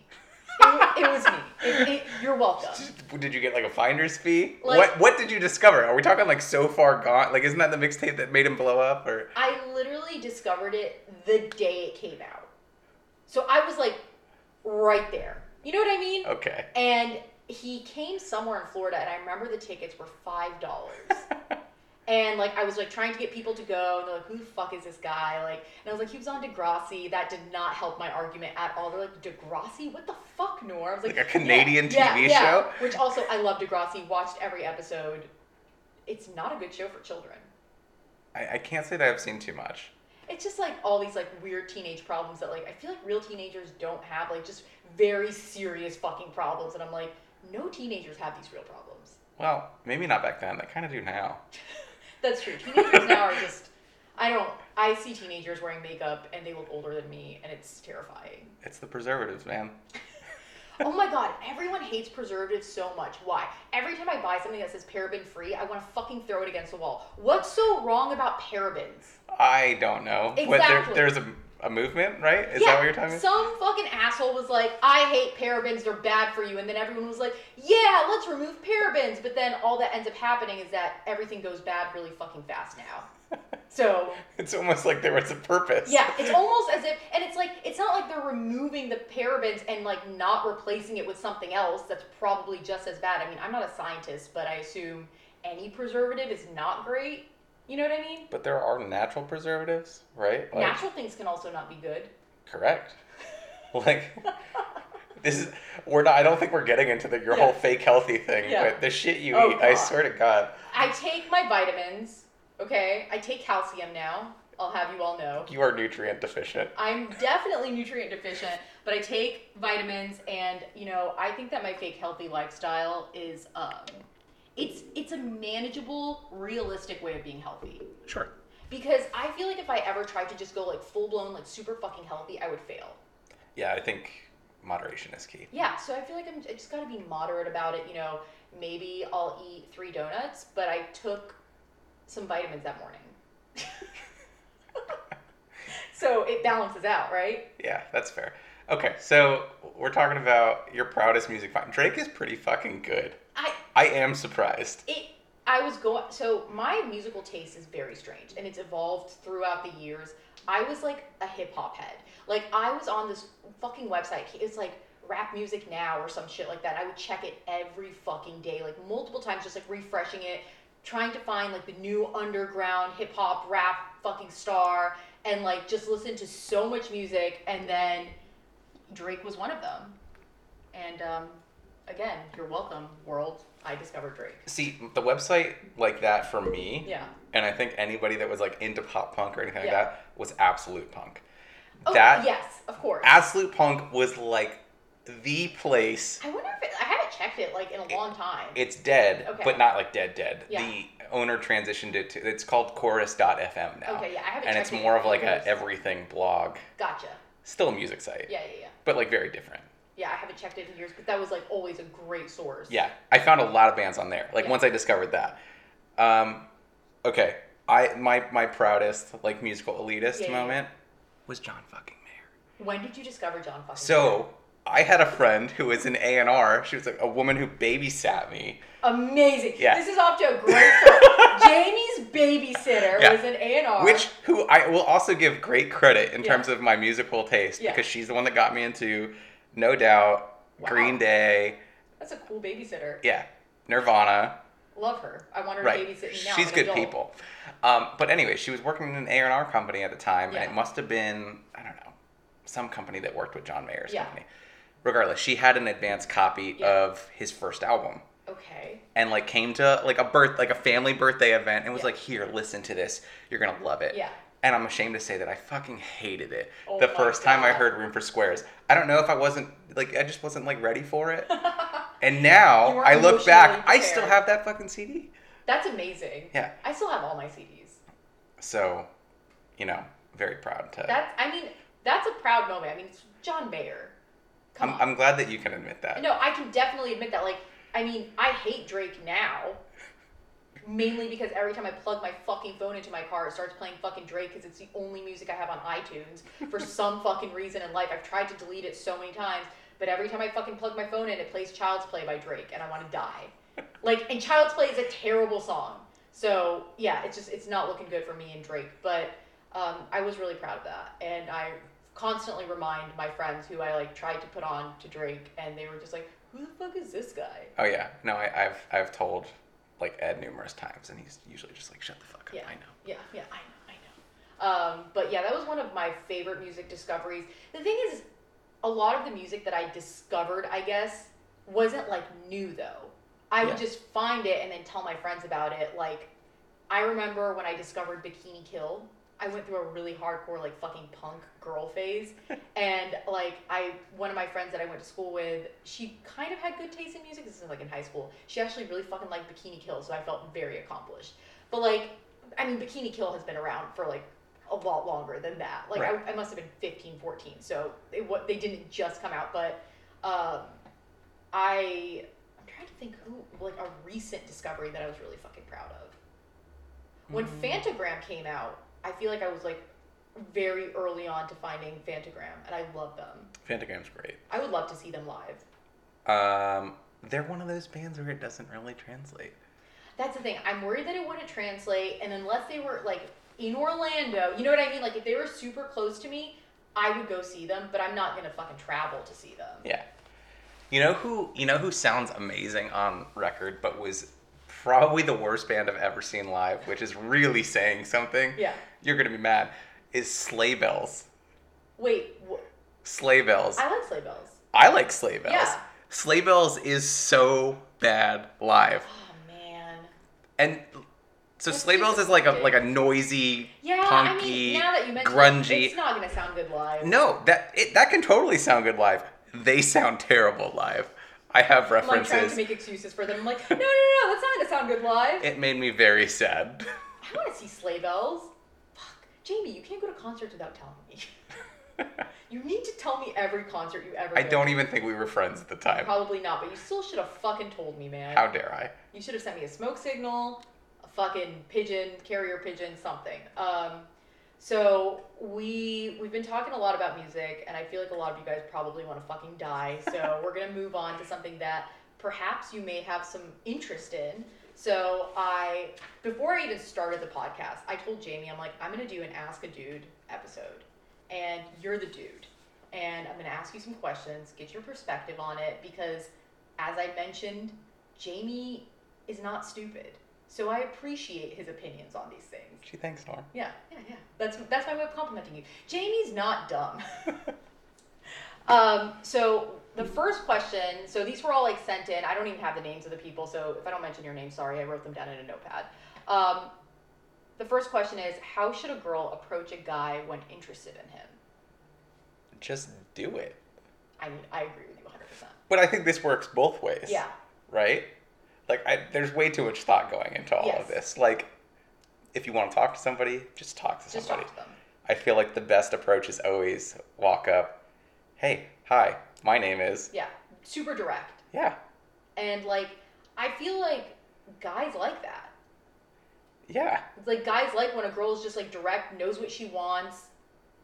It, it was me. It, it, you're welcome. Did you get like a finder's fee? Like- what What did you discover? Are we talking like so far gone? Like isn't that the mixtape that made him blow up? Or I literally discovered it the day it came out. So I was like right there. You know what I mean? okay, And he came somewhere in Florida, and I remember the tickets were five dollars. And like I was like trying to get people to go, and they're like, "Who the fuck is this guy?" Like, and I was like, "He was on Degrassi." That did not help my argument at all. They're like, "Degrassi? What the fuck, Noor?" I was like, Like a Canadian yeah, TV yeah, show? yeah. Which also, I love Degrassi. Watched every episode. It's not a good show for children. I, I can't say that I've seen too much. It's just like all these like weird teenage problems that like I feel like real teenagers don't have. Like just very serious fucking problems, and I'm like, no teenagers have these real problems. Well, maybe not back then. They kind of do now. That's true. Teenagers now are just. I don't. I see teenagers wearing makeup and they look older than me, and it's terrifying. It's the preservatives, man. Oh my god, everyone hates preservatives so much. Why? Every time I buy something that says paraben free, I want to fucking throw it against the wall. What's so wrong about parabens? I don't know. But Exactly. there, there's a, a movement, right? Is yeah, that what you're talking about? Some fucking asshole was like, I hate parabens, they're bad for you. And then everyone was like, yeah, let's remove parabens. But then all that ends up happening is that everything goes bad really fucking fast now. So It's almost like there was a purpose. Yeah, it's almost as if, and it's like it's not like they're removing the parabens and like not replacing it with something else that's probably just as bad. I mean, I'm not a scientist, but I assume any preservative is not great. You know what I mean? But there are natural preservatives, right? Like, Natural things can also not be good. Correct. Like this is we're not. I don't think we're getting into the your Yeah. whole fake healthy thing. Yeah. But the shit you Oh, eat, I swear to God, I take my vitamins. Okay, I take calcium now. I'll have you all know. you are nutrient deficient. I'm definitely nutrient deficient, but I take vitamins, and you know, I think that my fake healthy lifestyle is um, it's it's a manageable, realistic way of being healthy. Sure. Because I feel like if I ever tried to just go like full blown, like super fucking healthy, I would fail. Yeah, I think moderation is key. Yeah, so I feel like I'm, I just gotta be moderate about it. You know, maybe I'll eat three donuts, but I took some vitamins that morning. so it balances out, right? Yeah, that's fair. Okay, so we're talking about your proudest music find. Drake is pretty fucking good. I I am surprised. it I was going so my musical taste is very strange and it's evolved throughout the years. I was like a hip hop head. Like I was on this fucking website. It's like rap music now or some shit like that. I would check it every fucking day, like multiple times, just like refreshing it, trying to find like the new underground hip hop rap fucking star, and like just listen to so much music. And then Drake was one of them. And um, again, you're welcome, world. I discovered Drake. See, the website like that for me, Yeah. and I think anybody that was like into pop punk or anything like that was Absolute Punk. Oh, that yes, of course. Absolute Punk was like the place. I wonder if it, I haven't checked it like in a long time. It's dead, Okay. but not like dead dead. Yeah. The owner transitioned it to it's called chorus.fm now. Okay, yeah, I haven't And checked it's more in of like a everything blog. gotcha. Still a music site. Yeah, yeah, yeah. But like very different. Yeah, I haven't checked it in years, but that was like always a great source. Yeah. I found a lot of bands on there. Like Yeah. once I discovered that. Um okay. I my my proudest like musical elitist Yeah, moment was John fucking Mayer. When did you discover John fucking? So I had a friend who was an A and R. She was like a woman who babysat me. Amazing. Yeah. This is off to a great start. Jamie's babysitter Yeah. was an A and R. Which who I will also give great credit in Yeah. terms of my musical taste Yeah. because she's the one that got me into No Doubt, Wow. Green Day, that's a cool babysitter. yeah, Nirvana. Love her. I want her Right. to babysit me now. She's good adult. people. Um, but anyway, she was working in an A and R company at the time, Yeah. and it must have been I don't know some company that worked with John Mayer's Yeah. company. Regardless, she had an advanced copy Yeah. of his first album. Okay. and like came to like a birth like a family birthday event and was Yeah. like here listen to this you're gonna love it Yeah. And i'm ashamed to say that i fucking hated it Oh the first time i heard room for squares i don't know if i wasn't like i just wasn't like ready for it and now i look back emotionally i still have that fucking cd That's amazing. yeah I still have all my CDs. so you know very proud to That's. I mean, that's a proud moment. I mean, it's John Mayer. Come I'm, on. I'm glad that you can admit that No, I can definitely admit that. Like, I mean, I hate Drake now. Mainly because every time I plug my fucking phone into my car, it starts playing fucking Drake because it's the only music I have on iTunes for some fucking reason in life. I've tried to delete it so many times, but every time I fucking plug my phone in, it plays Child's Play by Drake, and I want to die. Like, and Child's Play is a terrible song. So yeah, it's just it's not looking good for me and Drake. But um, I was really proud of that, and I constantly remind my friends who I like tried to put on to Drake, and they were just like, who the fuck is this guy? Oh yeah, no, I, I've I've told like Ed numerous times, and he's usually just like, "Shut the fuck up." Yeah. I know. Yeah, yeah, I know, I know. Um, but yeah, that was one of my favorite music discoveries. The thing is, a lot of the music that I discovered, I guess, wasn't like new though. I would just find it and then tell my friends about it. Like, I remember when I discovered Bikini Kill. I went through a really hardcore like fucking punk girl phase, and like I one of my friends that I went to school with, she kind of had good taste in music. This is like in high school. She actually really fucking liked Bikini Kill, so I felt very accomplished. But like, I mean, Bikini Kill has been around for like a lot longer than that. Like Right. I, I must have been 15, 14. So it, what they didn't just come out, but um, I I'm trying to think who like a recent discovery that I was really fucking proud of. When Mm. Phantogram came out, I feel like I was like very early on to finding Phantogram, and I love them. Phantogram's great. I would love to see them live. Um, they're one of those bands where it doesn't really translate. That's the thing. I'm worried that it wouldn't translate, and unless they were like in Orlando, you know what I mean? Like if they were super close to me, I would go see them, but I'm not gonna fucking travel to see them. Yeah. You know who you know who sounds amazing on record, but was probably the worst band I've ever seen live, which is really saying something. Yeah. You're gonna be mad. Is Sleigh Bells. Wait, wh- Sleigh Bells. I like sleigh bells. I like Sleigh Bells. Yeah. Sleigh Bells is so bad live. Oh man. And so That's Sleigh Bells is like a like a noisy, Yeah, punky, I mean, now that you grungy. it, it's not gonna sound good live. No, that it, that can totally sound good live. They sound terrible live. I have references. I'm like trying to make excuses for them. I'm like, no, no, no, that's not gonna sound good live. It made me very sad. I want to see sleigh bells. Fuck, Jamie, you can't go to concerts without telling me. you need to tell me every concert you ever. I don't even think we were friends at the time. Probably not, but you still should have fucking told me, man. How dare I? You should have sent me a smoke signal, a fucking pigeon, carrier pigeon, something. Um, so we we've been talking a lot about music, and I feel like a lot of you guys probably want to fucking die. So we're gonna move on to something that perhaps you may have some interest in. So I, before I even started the podcast, I told Jamie, I'm like, I'm gonna do an Ask a Dude episode, and you're the dude, and I'm gonna ask you some questions, get your perspective on it, because as I mentioned, Jamie is not stupid. So I appreciate his opinions on these things. She thanks Norm. Yeah, yeah, yeah. That's that's my way of complimenting you. Jamie's not dumb. um, so the first question, so these were all like sent in. I don't even have the names of the people, so if I don't mention your name, sorry, I wrote them down in a notepad. Um, the first question is, how should a girl approach a guy when interested in him? Just do it. I mean, I agree with you 100%. But I think this works both ways. Yeah. Right? Like I there's way too much thought going into all Yes. of this. Like if you want to talk to somebody, just talk to Just somebody. talk to them. I feel like the best approach is always walk up, "Hey, hi, my name is." Yeah, super direct. Yeah. And like, I feel like guys like that. Yeah. It's like guys like when a girl is just like direct, knows what she wants.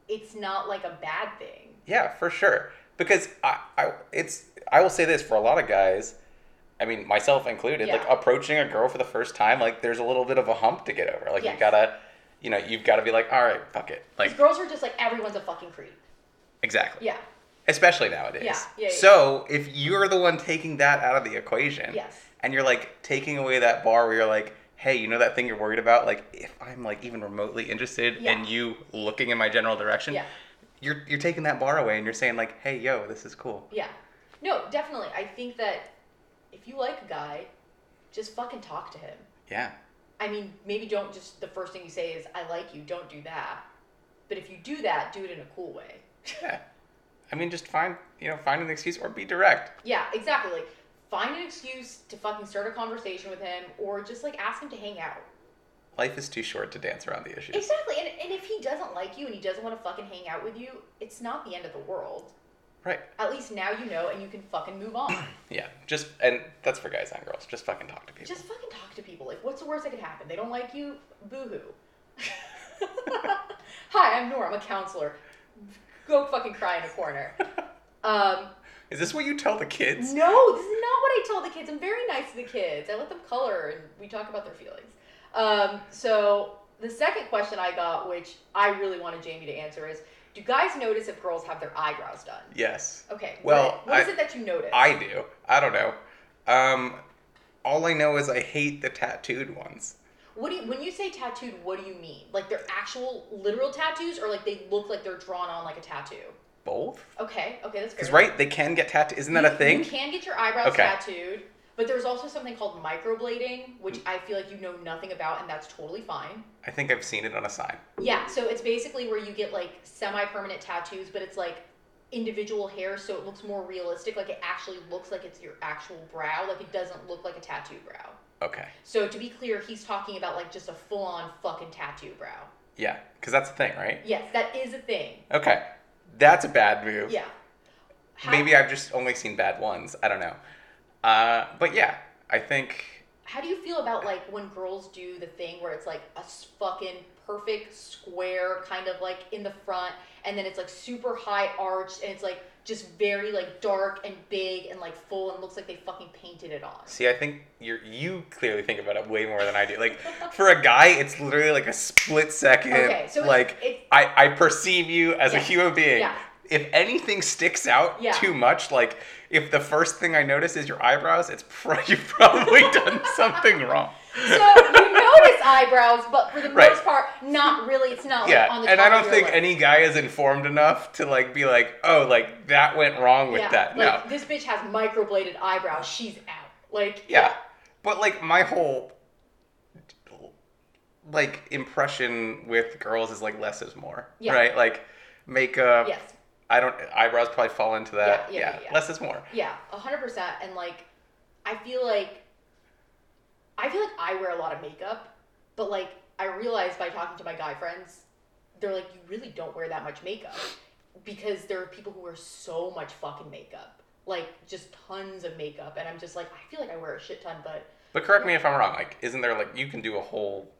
It's not like a bad thing. Yeah, for sure. Because I, I it's I will say this for a lot of guys, I mean myself included, like approaching a girl for the first time, like there's a little bit of a hump to get over. Like Yes. you gotta you know, you've gotta be like, all right, fuck it. Like girls are just like everyone's a fucking creep. exactly. Yeah. Especially nowadays. Yeah, yeah, yeah. So if you're the one taking that out of the equation Yes. and you're like taking away that bar where you're like, hey, you know that thing you're worried about? Like if I'm like even remotely interested Yeah. in you looking in my general direction, Yeah. you're you're taking that bar away and you're saying like, hey, yo, this is cool. Yeah. No, definitely. I think that if you like a guy, just fucking talk to him. Yeah. I mean, maybe don't just the first thing you say is "I like you." Don't do that. But if you do that, do it in a cool way. Yeah. I mean, just find you know find an excuse or be direct. Yeah, exactly. Like, find an excuse to fucking start a conversation with him, or just like ask him to hang out. Life is too short to dance around the issues. Exactly. And, and if he doesn't like you and he doesn't want to fucking hang out with you, it's not the end of the world. Right. At least now you know and you can fucking move on. Yeah. Just and that's for guys and girls. Just fucking talk to people. Just fucking talk to people. Like, what's the worst that could happen? They don't like you? Boo hoo. Hi, I'm Nora. I'm a counselor. Go fucking cry in a corner. Um, is this what you tell the kids? no, this is not what I tell the kids. I'm very nice to the kids. I let them color and we talk about their feelings. Um, so the second question I got, which I really wanted Jamie to answer, is Do guys notice if girls have their eyebrows done? Yes. Okay. Well, what, what is I- it that you notice? I do. I don't know. Um, all I know is I hate the tattooed ones. What do you, when you say tattooed? What do you mean? Like they're actual literal tattoos, or like they look like they're drawn on like a tattoo? Both? Okay. Okay, that's Because right, they can get tattooed. Isn't that you, a thing? You can get your eyebrows Okay. tattooed, but there's also something called microblading, which I feel like you know nothing about, and that's totally fine. I think I've seen it on a sign. Yeah, so it's basically where you get like semi-permanent tattoos, but it's like individual hair, so it looks more realistic. Like it actually looks like it's your actual brow. Like it doesn't look like a tattoo brow. Okay. So to be clear, he's talking about like just a full-on fucking tattoo brow. Yeah, because that's a thing, right? Yes, that is a thing. Okay. That's a bad move. Yeah. How- Maybe I've just only seen bad ones. I don't know. Uh, but yeah, I think How do you feel about like when girls do the thing where it's like a fucking perfect square, kind of like in the front, and then it's like super high arched, and it's like just very like dark and big and like full, and looks like they fucking painted it on. See, I think you're you clearly think about it way more than I do. Like for a guy, it's literally like a split second. Okay, so it's- like it's- I I perceive you as a human being. yeah. If anything sticks out Yeah. too much, like if the first thing I notice is your eyebrows, it's pro- you've probably done something wrong. So you notice eyebrows, but for the Right. most part, not really. It's not like Yeah, on the and I don't think lip. any guy is informed enough to like be like, oh, like that went wrong with yeah, that. like no, this bitch has microbladed eyebrows. She's out. Like yeah, but like my whole like impression with girls is like less is more, Yeah. right? Like makeup. Yes. I don't. Eyebrows probably fall into that. Yeah, yeah, yeah, yeah. less is more. Yeah, a hundred percent. And like, I feel like, I feel like I wear a lot of makeup, but like I realized by talking to my guy friends, they're like, you really don't wear that much makeup, because there are people who wear so much fucking makeup, like just tons of makeup, and I'm just like, I feel like I wear a shit ton, but But correct me if I'm wrong. Like, isn't there like you can do a whole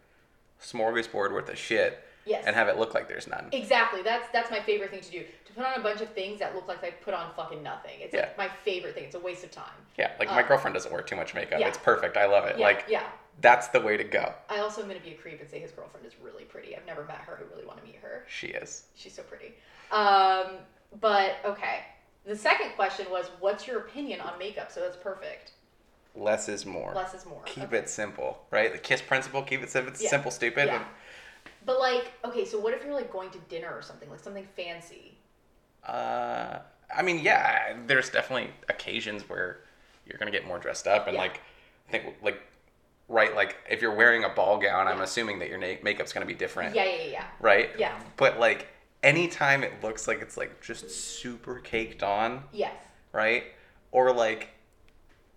smorgasbord worth of shit yes. and have it look like there's none? Exactly. That's that's my favorite thing to do. To put on a bunch of things that look like they put on fucking nothing. It's Yeah. like my favorite thing. It's a waste of time. Yeah, like my Uh, girlfriend doesn't wear too much makeup. yeah. It's perfect. I love it. Yeah, Like yeah. that's the way to go. I also am gonna be a creep and say his girlfriend is really pretty. I've never met her. I really want to meet her. She is. She's so pretty. Um, but okay. The second question was, what's your opinion on makeup? So that's perfect. Less is more. Less is more. Keep Okay. it simple, right? The kiss principle. Keep it simple. Yeah. Simple, stupid. Yeah. But like, okay, so what if you're like going to dinner or something, like something fancy? Uh, I mean, yeah. There's definitely occasions where you're gonna get more dressed up, and Yeah. like, I think like, right, like if you're wearing a ball gown, I'm assuming that your na- makeup's gonna be different, Yeah, yeah, yeah. right? Yeah. But like, anytime it looks like it's like just super caked on, Yes. right? Or like,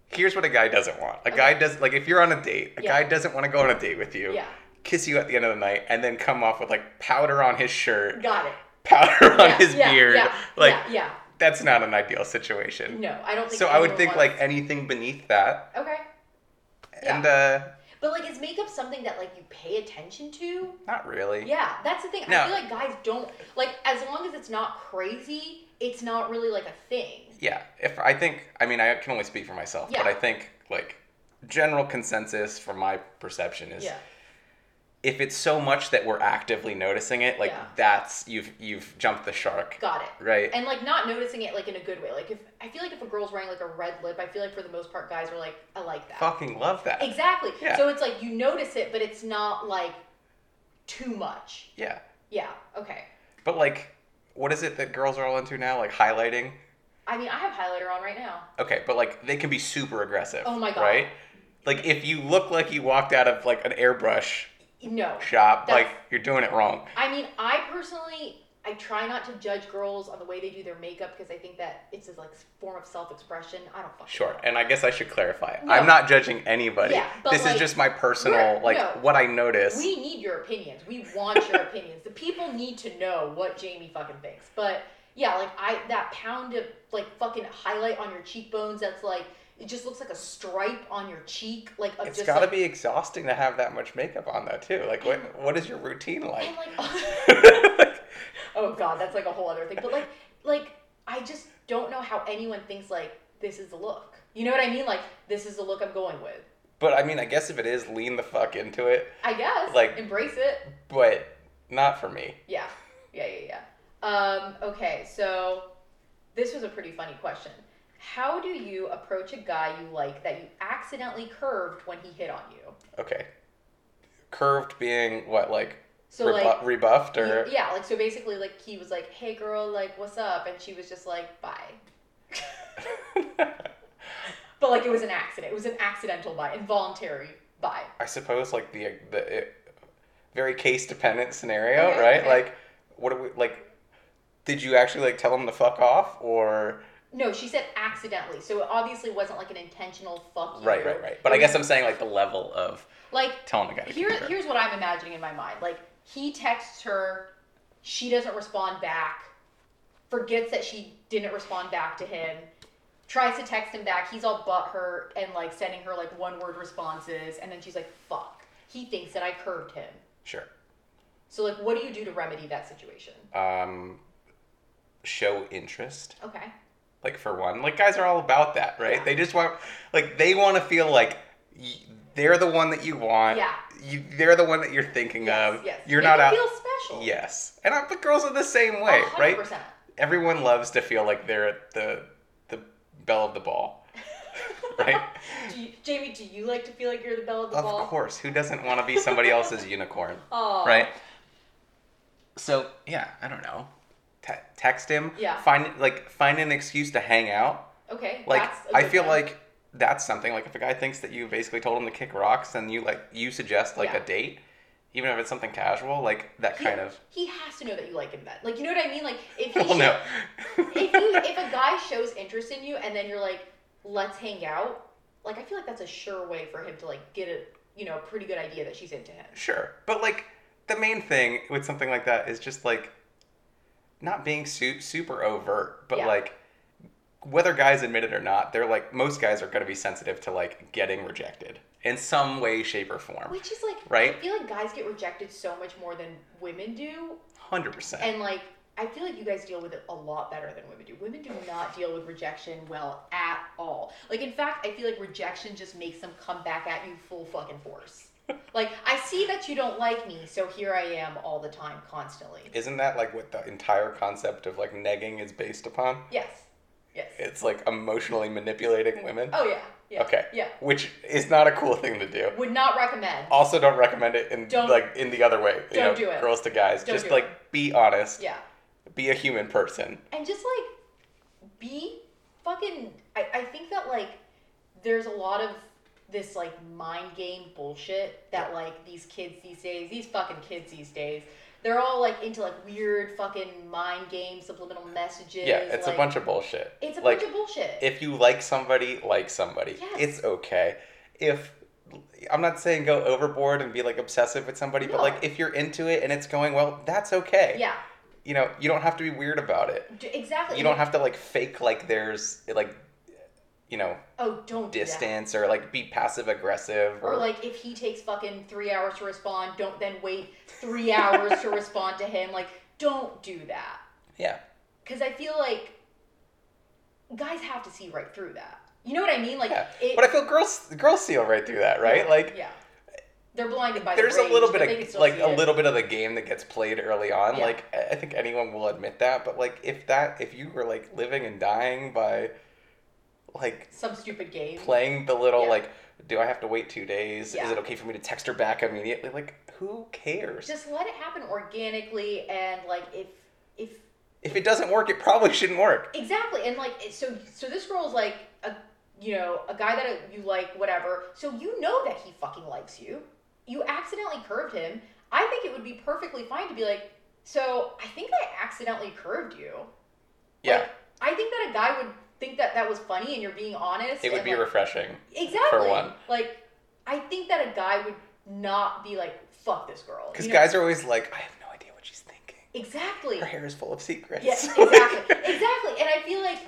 here's what a guy doesn't want. A guy Okay. does like if you're on a date, a Yeah. guy doesn't want to go on a date with you. Yeah. Kiss you at the end of the night and then come off with like powder on his shirt, Got it. powder on Yeah, his yeah, beard. Yeah, Like yeah, yeah. that's not an ideal situation. No, I don't think. So I would think wants- like anything beneath that. Okay. Yeah. And uh But like, is makeup something that like you pay attention to? not really. Yeah, that's the thing. No. I feel like guys don't like as long as it's not crazy, it's not really like a thing. Yeah. If I think I mean I can only speak for myself, but I think like general consensus from my perception is Yeah. If it's so much that we're actively noticing it, like Yeah. that's you've you've jumped the shark. Got it. Right. And like not noticing it like in a good way. Like if I feel like if a girl's wearing like a red lip, I feel like for the most part guys are like, I like that. Fucking love that. Exactly. Yeah. So it's like you notice it, but it's not like too much. Yeah. Yeah. Okay. But like what is it that girls are all into now? Like highlighting? I mean, I have highlighter on right now. Okay, but like they can be super aggressive. Oh my God. Right? Like if you look like you walked out of like an airbrush No. shop, like you're doing it wrong. I mean, I personally, I try not to judge girls on the way they do their makeup because I think that it's a like form of self-expression. I don't fucking Sure. know. And I guess I should clarify. No. I'm not judging anybody. Yeah, this like, is just my personal like no. what I notice. We need your opinions. We want your opinions. The people need to know what Jamie fucking thinks. But yeah, like I that pound of like fucking highlight on your cheekbones. That's like it just looks like a stripe on your cheek. Like of it's got to like, be exhausting to have that much makeup on though too. Like what what is your routine like? like oh god, that's like a whole other thing. But like like I just don't know how anyone thinks like this is the look. You know what I mean? Like this is the look I'm going with. but I mean, I guess if it is, lean the fuck into it. I guess Like- embrace it. But not for me. Yeah, yeah, yeah, yeah. Um, okay, so this was a pretty funny question. How do you approach a guy you like that you accidentally curved when he hit on you? Okay. Curved being what, like, So rebu- like rebuffed or? yeah, like so basically like he was like, "Hey girl, like what's up?" and she was just like, "Bye." But like it was an accident. It was an accidental bye, involuntary bye. I suppose like the the it, very case dependent scenario, Okay, right? okay. Like, what do we like? Did you actually like tell him to fuck off or? No, she said accidentally. So it obviously wasn't like an intentional fuck you. Right, right, right. But I guess I'm saying like the level of like telling the guy to Here, keep here's what I'm imagining in my mind. Like he texts her, she doesn't respond back, forgets that she didn't respond back to him, tries to text him back. He's all butthurt and like sending her like one word responses, and then she's like, "Fuck." He thinks that I curved him. Sure. So like, what do you do to remedy that situation? Um, show interest. Okay. Like for one, like guys are all about that, right? Yeah. They just want, like, they want to feel like y- they're the one that you want. Yeah. You, they're the one that you're thinking Yes, of. yes. You're Make not out. Feel special. Yes, and I, but girls are the same way, A hundred right? percent. Everyone loves to feel like they're the the belle of the ball, right? Do you, Jamie, do you like to feel like you're the belle of the of ball? Of course, who doesn't want to be somebody else's unicorn, Oh. right? So yeah, I don't know. Te- text him. Yeah. Find like find an excuse to hang out. Okay. Like I feel one. like that's something. Like if a guy thinks that you basically told him to kick rocks, and you like you suggest like Yeah. a date, even if it's something casual, like that he, kind of. he has to know that you like him then. Like you know what I mean? Like if he Well, no. if you if a guy shows interest in you and then you're like, let's hang out, like I feel like that's a sure way for him to like get a you know pretty good idea that she's into him. Sure. But like the main thing with something like that is just like not being su- super overt, but Yeah. like whether guys admit it or not, they're like most guys are going to be sensitive to like getting rejected in some way shape or form. Which is like Right? I feel like guys get rejected so much more than women do, 100%. and like I feel like you guys deal with it a lot better than women do. Women do not deal with rejection well at all. Like in fact, I feel like rejection just makes them come back at you full fucking force. Like I see that you don't like me, so here I am all the time, constantly. Isn't that like what the entire concept of like negging is based upon? Yes. Yes. It's like emotionally manipulating women. Oh yeah. Yeah. Okay. Yeah. Which is not a cool thing to do. Would not recommend. Also, don't recommend it in Don't- like in the other way. You don't know, do it. girls to guys. Don't Just like be honest. Yeah. Be a human person. And just like be fucking I, I think that like there's a lot of this like mind game bullshit that like these kids these days, these fucking kids these days, they're all like into like weird fucking mind game subliminal messages. Yeah, it's like, a bunch of bullshit. It's a like, bunch of bullshit. if you like somebody, like somebody. Yes. It's okay. If I'm not saying go overboard and be like obsessive with somebody, but like if you're into it and it's going well, that's okay. yeah. You know, you don't have to be weird about it. Exactly. You don't have to like fake like there's like you know, Oh, don't do distance or like be passive aggressive or, Or like if he takes fucking three hours to respond, don't then wait three hours to respond to him. Like, don't do that. yeah. Because I feel like guys have to see right through that. You know what I mean? Like, Yeah. it, But I feel girls girls see right through that, right? yeah, Like yeah, they're blinded by. there's the a little rage, but they bit of like a it. little bit of the game that gets played early on. Yeah. Like I think anyone will admit that, but like if that if you were like living and dying by like some stupid game. playing the little Yeah. like do I have to wait 2 days? Yeah. Is it okay for me to text her back immediately? Like who cares? Just let it happen organically, and like if if if it doesn't work, it probably shouldn't work. Exactly, and like so, so this girl's like a, you know, a guy that you like, whatever. So you know that he fucking likes you. You accidentally curved him. I think it would be perfectly fine to be like, so I think I accidentally curved you. Yeah. Like, I think that a guy would think that that was funny, and you're being honest. It would be like, refreshing. exactly For one. Like, I think that a guy would not be like, fuck this girl. Because you know? guys are always like, I have no idea what she's thinking. exactly. Her hair is full of secrets. Yes, exactly. exactly. And I feel like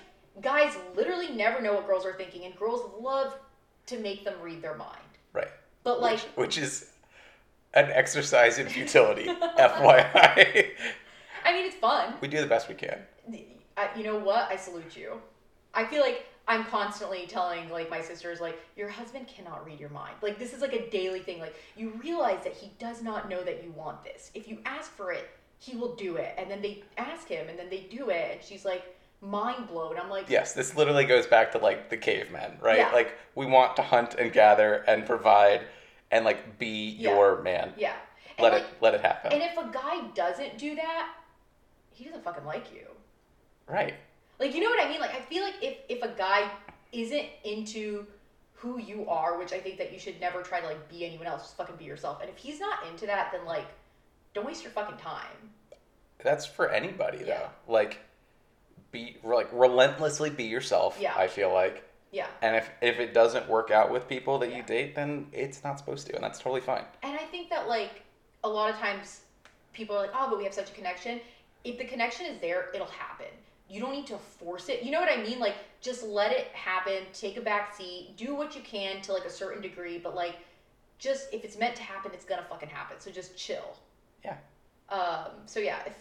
guys literally never know what girls are thinking, and girls love to make them read their mind. right. But like, which, which is an exercise in futility, FYI. I mean, it's fun. We do the best we can. I, you know what? I salute you. I feel like I'm constantly telling like my sisters like your husband cannot read your mind. Like this is like a daily thing. Like you realize that he does not know that you want this. If you ask for it, he will do it. And then they ask him, and then they do it, and she's like mind blown. I'm like, Yes, this literally goes back to like the cavemen, right? Yeah. Like we want to hunt and gather and provide and like be Yeah. your man. yeah. And Let like, it let it happen. and if a guy doesn't do that, he doesn't fucking like you. right. Like you know what I mean? Like I feel like if if a guy isn't into who you are, which I think that you should never try to like be anyone else, just fucking be yourself. And if he's not into that, then like don't waste your fucking time. That's for anybody though. Yeah. Like be like relentlessly be yourself, Yeah. I feel like. Yeah. And if if it doesn't work out with people that Yeah. you date, then it's not supposed to, and that's totally fine. And I think that like a lot of times people are like, oh, but we have such a connection. If the connection is there, it'll happen. You don't need to force it. You know what I mean? Like just let it happen. Take a back seat. Do what you can to like a certain degree, but like just if it's meant to happen, it's gonna fucking happen. So just chill. Yeah. Um. So yeah, if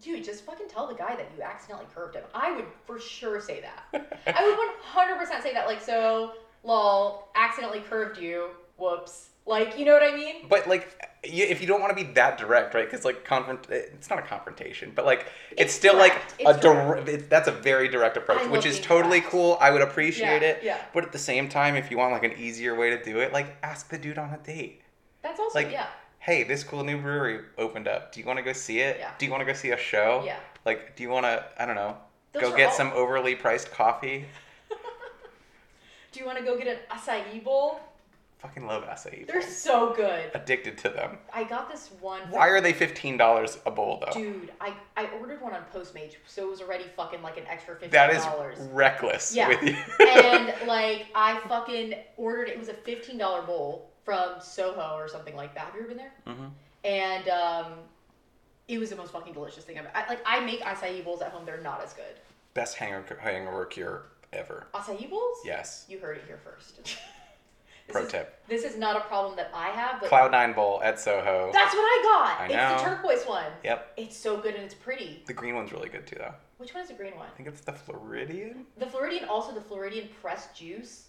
dude, just fucking tell the guy that you accidentally curved him. I would for sure say that. I would one hundred percent say that. Like so, lol, accidentally curved you. Whoops. Like you know what I mean? But like, you, if you don't want to be that direct, right? Because like, confront it's not a confrontation, but like, it's, It's still direct. like a It's direct. It, that's a very direct approach, which is totally direct. cool. I would appreciate Yeah, it. yeah. But at the same time, if you want like an easier way to do it, like, ask the dude on a date. That's also Like, yeah. Hey, this cool new brewery opened up. Do you want to go see it? Yeah. Do you want to go see a show? Yeah. Like, do you want to? I don't know. Those go get all- some overly priced coffee. Do you want to go get an acai bowl? Fucking love acai. Bowls. They're so good. Addicted to them. I got this one. Why are they fifteen dollars a bowl though? Dude, I, I ordered one on Postmates, so it was already fucking like an extra fifteen that is reckless Yeah. with you. and like I fucking ordered it was a fifteen dollar bowl from Soho or something like that. Have you ever been there? Mhm. And um, it was the most fucking delicious thing I've. I, like I make acai bowls at home. They're not as good. Best hangover hangover cure ever. Acai bowls? Yes. You heard it here first. Pro is, tip. This is not a problem that I have, but Cloud Nine Bowl at Soho. that's what I got. I It's the turquoise one. Yep. It's so good and it's pretty. The green one's really good too, though. Which one is the green one? I think it's the Floridian. The Floridian, also the Floridian pressed juice.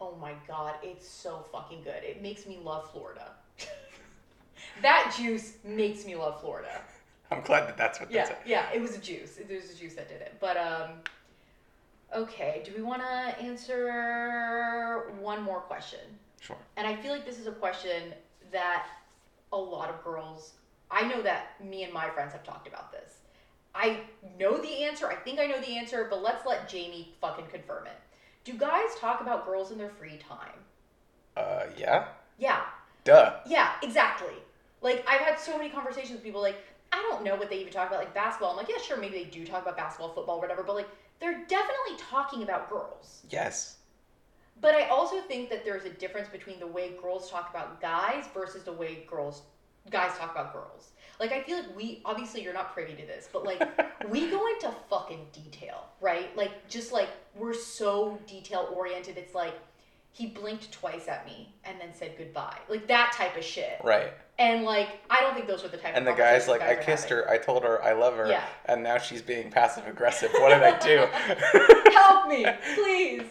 Oh my god, it's so fucking good. It makes me love Florida. that juice makes me love Florida. I'm glad that that's what Yeah, that's. yeah, it was a juice. It was a juice that did it. But um, okay. Do we want to answer one more question? Sure. And I feel like this is a question that a lot of girls, I know that me and my friends have talked about this. I know the answer. I think I know the answer, but let's let Jamie fucking confirm it. Do guys talk about girls in their free time? Uh, yeah. Yeah. Duh. Yeah, exactly. Like I've had so many conversations with people like I don't know what they even talk about like basketball. I'm like, yeah, sure, maybe they do talk about basketball, football, whatever, but like they're definitely talking about girls. Yes. But I also think that there's a difference between the way girls talk about guys versus the way girls guys talk about girls. Like I feel like we obviously you're not privy to this, but like we go into fucking detail, right? Like just like we're so detail oriented. It's like he blinked twice at me and then said goodbye. Like that type of shit. Right. And like I don't think those are the type And the guy's like, I guys are kissed having. her, I told her I love her, Yeah. and now she's being passive aggressive. What did I do? Help me, please.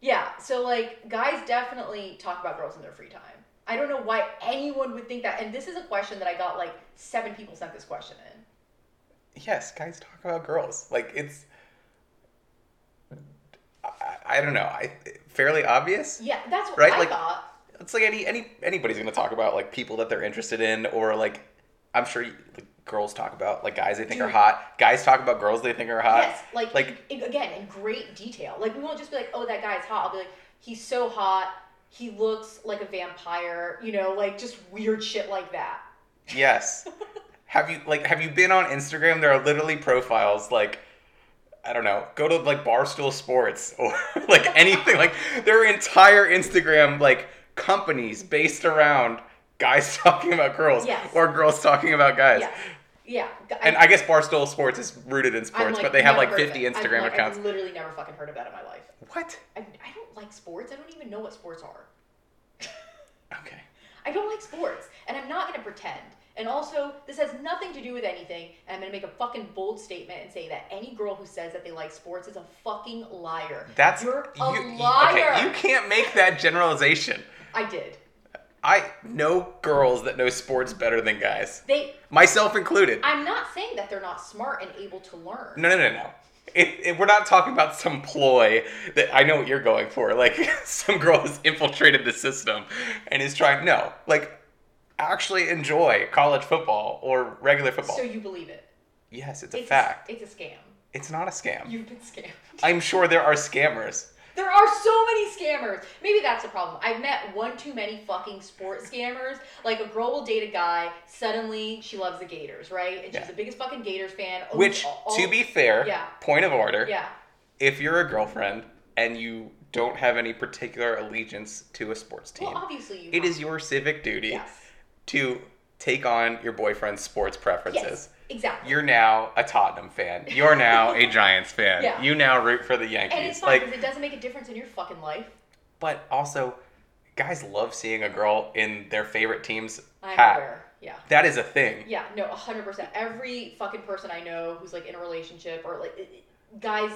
Yeah, so like guys definitely talk about girls in their free time. I don't know why anyone would think that. And this is a question that I got like seven people sent this question in. yes, guys talk about girls. Like it's. I, I don't know. I fairly obvious. Yeah, that's what Right, I like- thought. It's like any any anybody's gonna talk about like people that they're interested in, or like I'm sure like, girls talk about like guys they think are hot. Guys talk about girls they think are hot. yes, like, like- in- again in great detail. Like we won't just be like, oh, that guy's hot. I'll be like, he's so hot. He looks like a vampire. You know, like just weird shit like that. Yes. have you like have you been on Instagram? There are literally profiles like I don't know, go to like Barstool Sports or like anything. like there are entire Instagram like companies based around guys talking about girls Yes. or girls talking about guys. Yeah, yeah. G- And I guess Barstool Sports is rooted in sports, like, but they have like 50 Instagram like, accounts. I've literally never fucking heard of that in my life. What? I, I don't like sports. I don't even know what sports are. Okay. I don't like sports, and I'm not gonna pretend. And also, this has nothing to do with anything. And I'm gonna make a fucking bold statement and say that any girl who says that they like sports is a fucking liar. That's you're a you- liar. Okay, you can't make that generalization. I did. I know girls that know sports better than guys, They. myself included. I'm not saying that they're not smart and able to learn. No, no, no, no. It, it, we're not talking about some ploy that I know what you're going for. Like some girl has infiltrated the system and is trying. No, like actually enjoy college football or regular football. So you believe it? yes, it's a It's fact. it's a scam. it's not a scam. You've been scammed. I'm sure there are scammers. There are so many scammers. Maybe that's the problem. I've met one too many fucking sports scammers. Like a girl will date a guy, suddenly she loves the Gators, right? And she's Yeah. the biggest fucking Gators fan. owns Which, all- to be fair, Yeah. point of order, yeah, if you're a girlfriend and you don't have any particular allegiance to a sports team, well, obviously you. it is your civic duty Yes. to take on your boyfriend's sports preferences. Yes, exactly. You're now a Tottenham fan. You're now a Giants fan. Yeah. You now root for the Yankees. and it's fine Like, because it doesn't make a difference in your fucking life. but also, guys love seeing a girl in their favorite team's I'm hat. aware. Yeah. That is a thing. Yeah, no, hundred percent. Every fucking person I know who's like in a relationship or like guys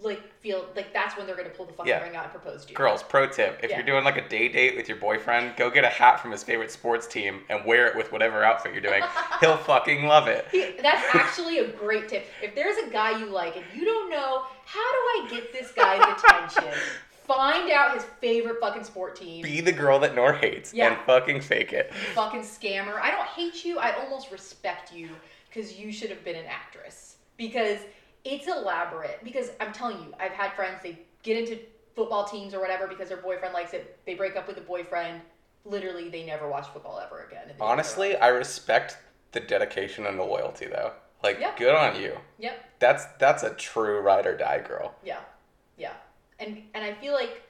like feel like that's when they're gonna pull the fucking Yeah. ring out and propose to you. Girls, pro tip: if Yeah. you're doing like a day date with your boyfriend, go get a hat from his favorite sports team and wear it with whatever outfit you're doing. He'll fucking love it. He- That's actually a great tip. If there's a guy you like and you don't know how do I get this guy's attention, find out his favorite fucking sport team. Be the girl that Noor hates Yeah. and fucking fake it. fucking scammer. I don't hate you. I almost respect you because you should have been an actress. Because it's elaborate. Because I'm telling you, I've had friends, they get into football teams or whatever because their boyfriend likes it. They break up with the boyfriend. Literally, they never watch football ever again. and they never- Honestly, I respect the dedication and the loyalty though. Like, Yeah. good on you. Yep. That's that's a true ride or die girl. Yeah. Yeah. And and I feel like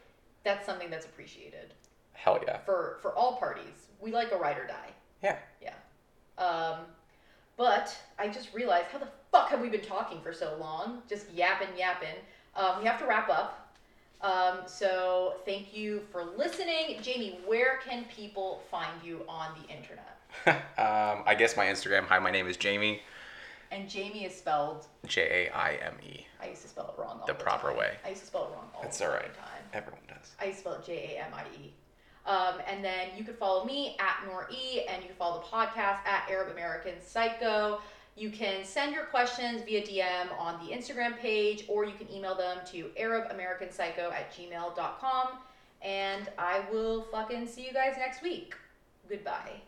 that's something that's appreciated Hell yeah. for for all parties. We like a ride or die. Yeah. Yeah. Um, but I just realized how the fuck have we been talking for so long? Just yapping, yapping. Um, we have to wrap up. Um, so thank you for listening. Jamie, where can people find you on the internet? um, I guess my Instagram. Hi, my name is Jamie. And Jamie is spelled, J A I M E. I used to spell it wrong all The the, proper time. way. I used to spell it wrong all That's the all right. time. Everyone does. I used to spell it J A M I E. Um, and then you could follow me at Noor E, and you can follow the podcast at Arab American Psycho. You can send your questions via DM on the Instagram page, or you can email them to ArabAmericanPsycho at gmail.com. And I will fucking see you guys next week. Goodbye.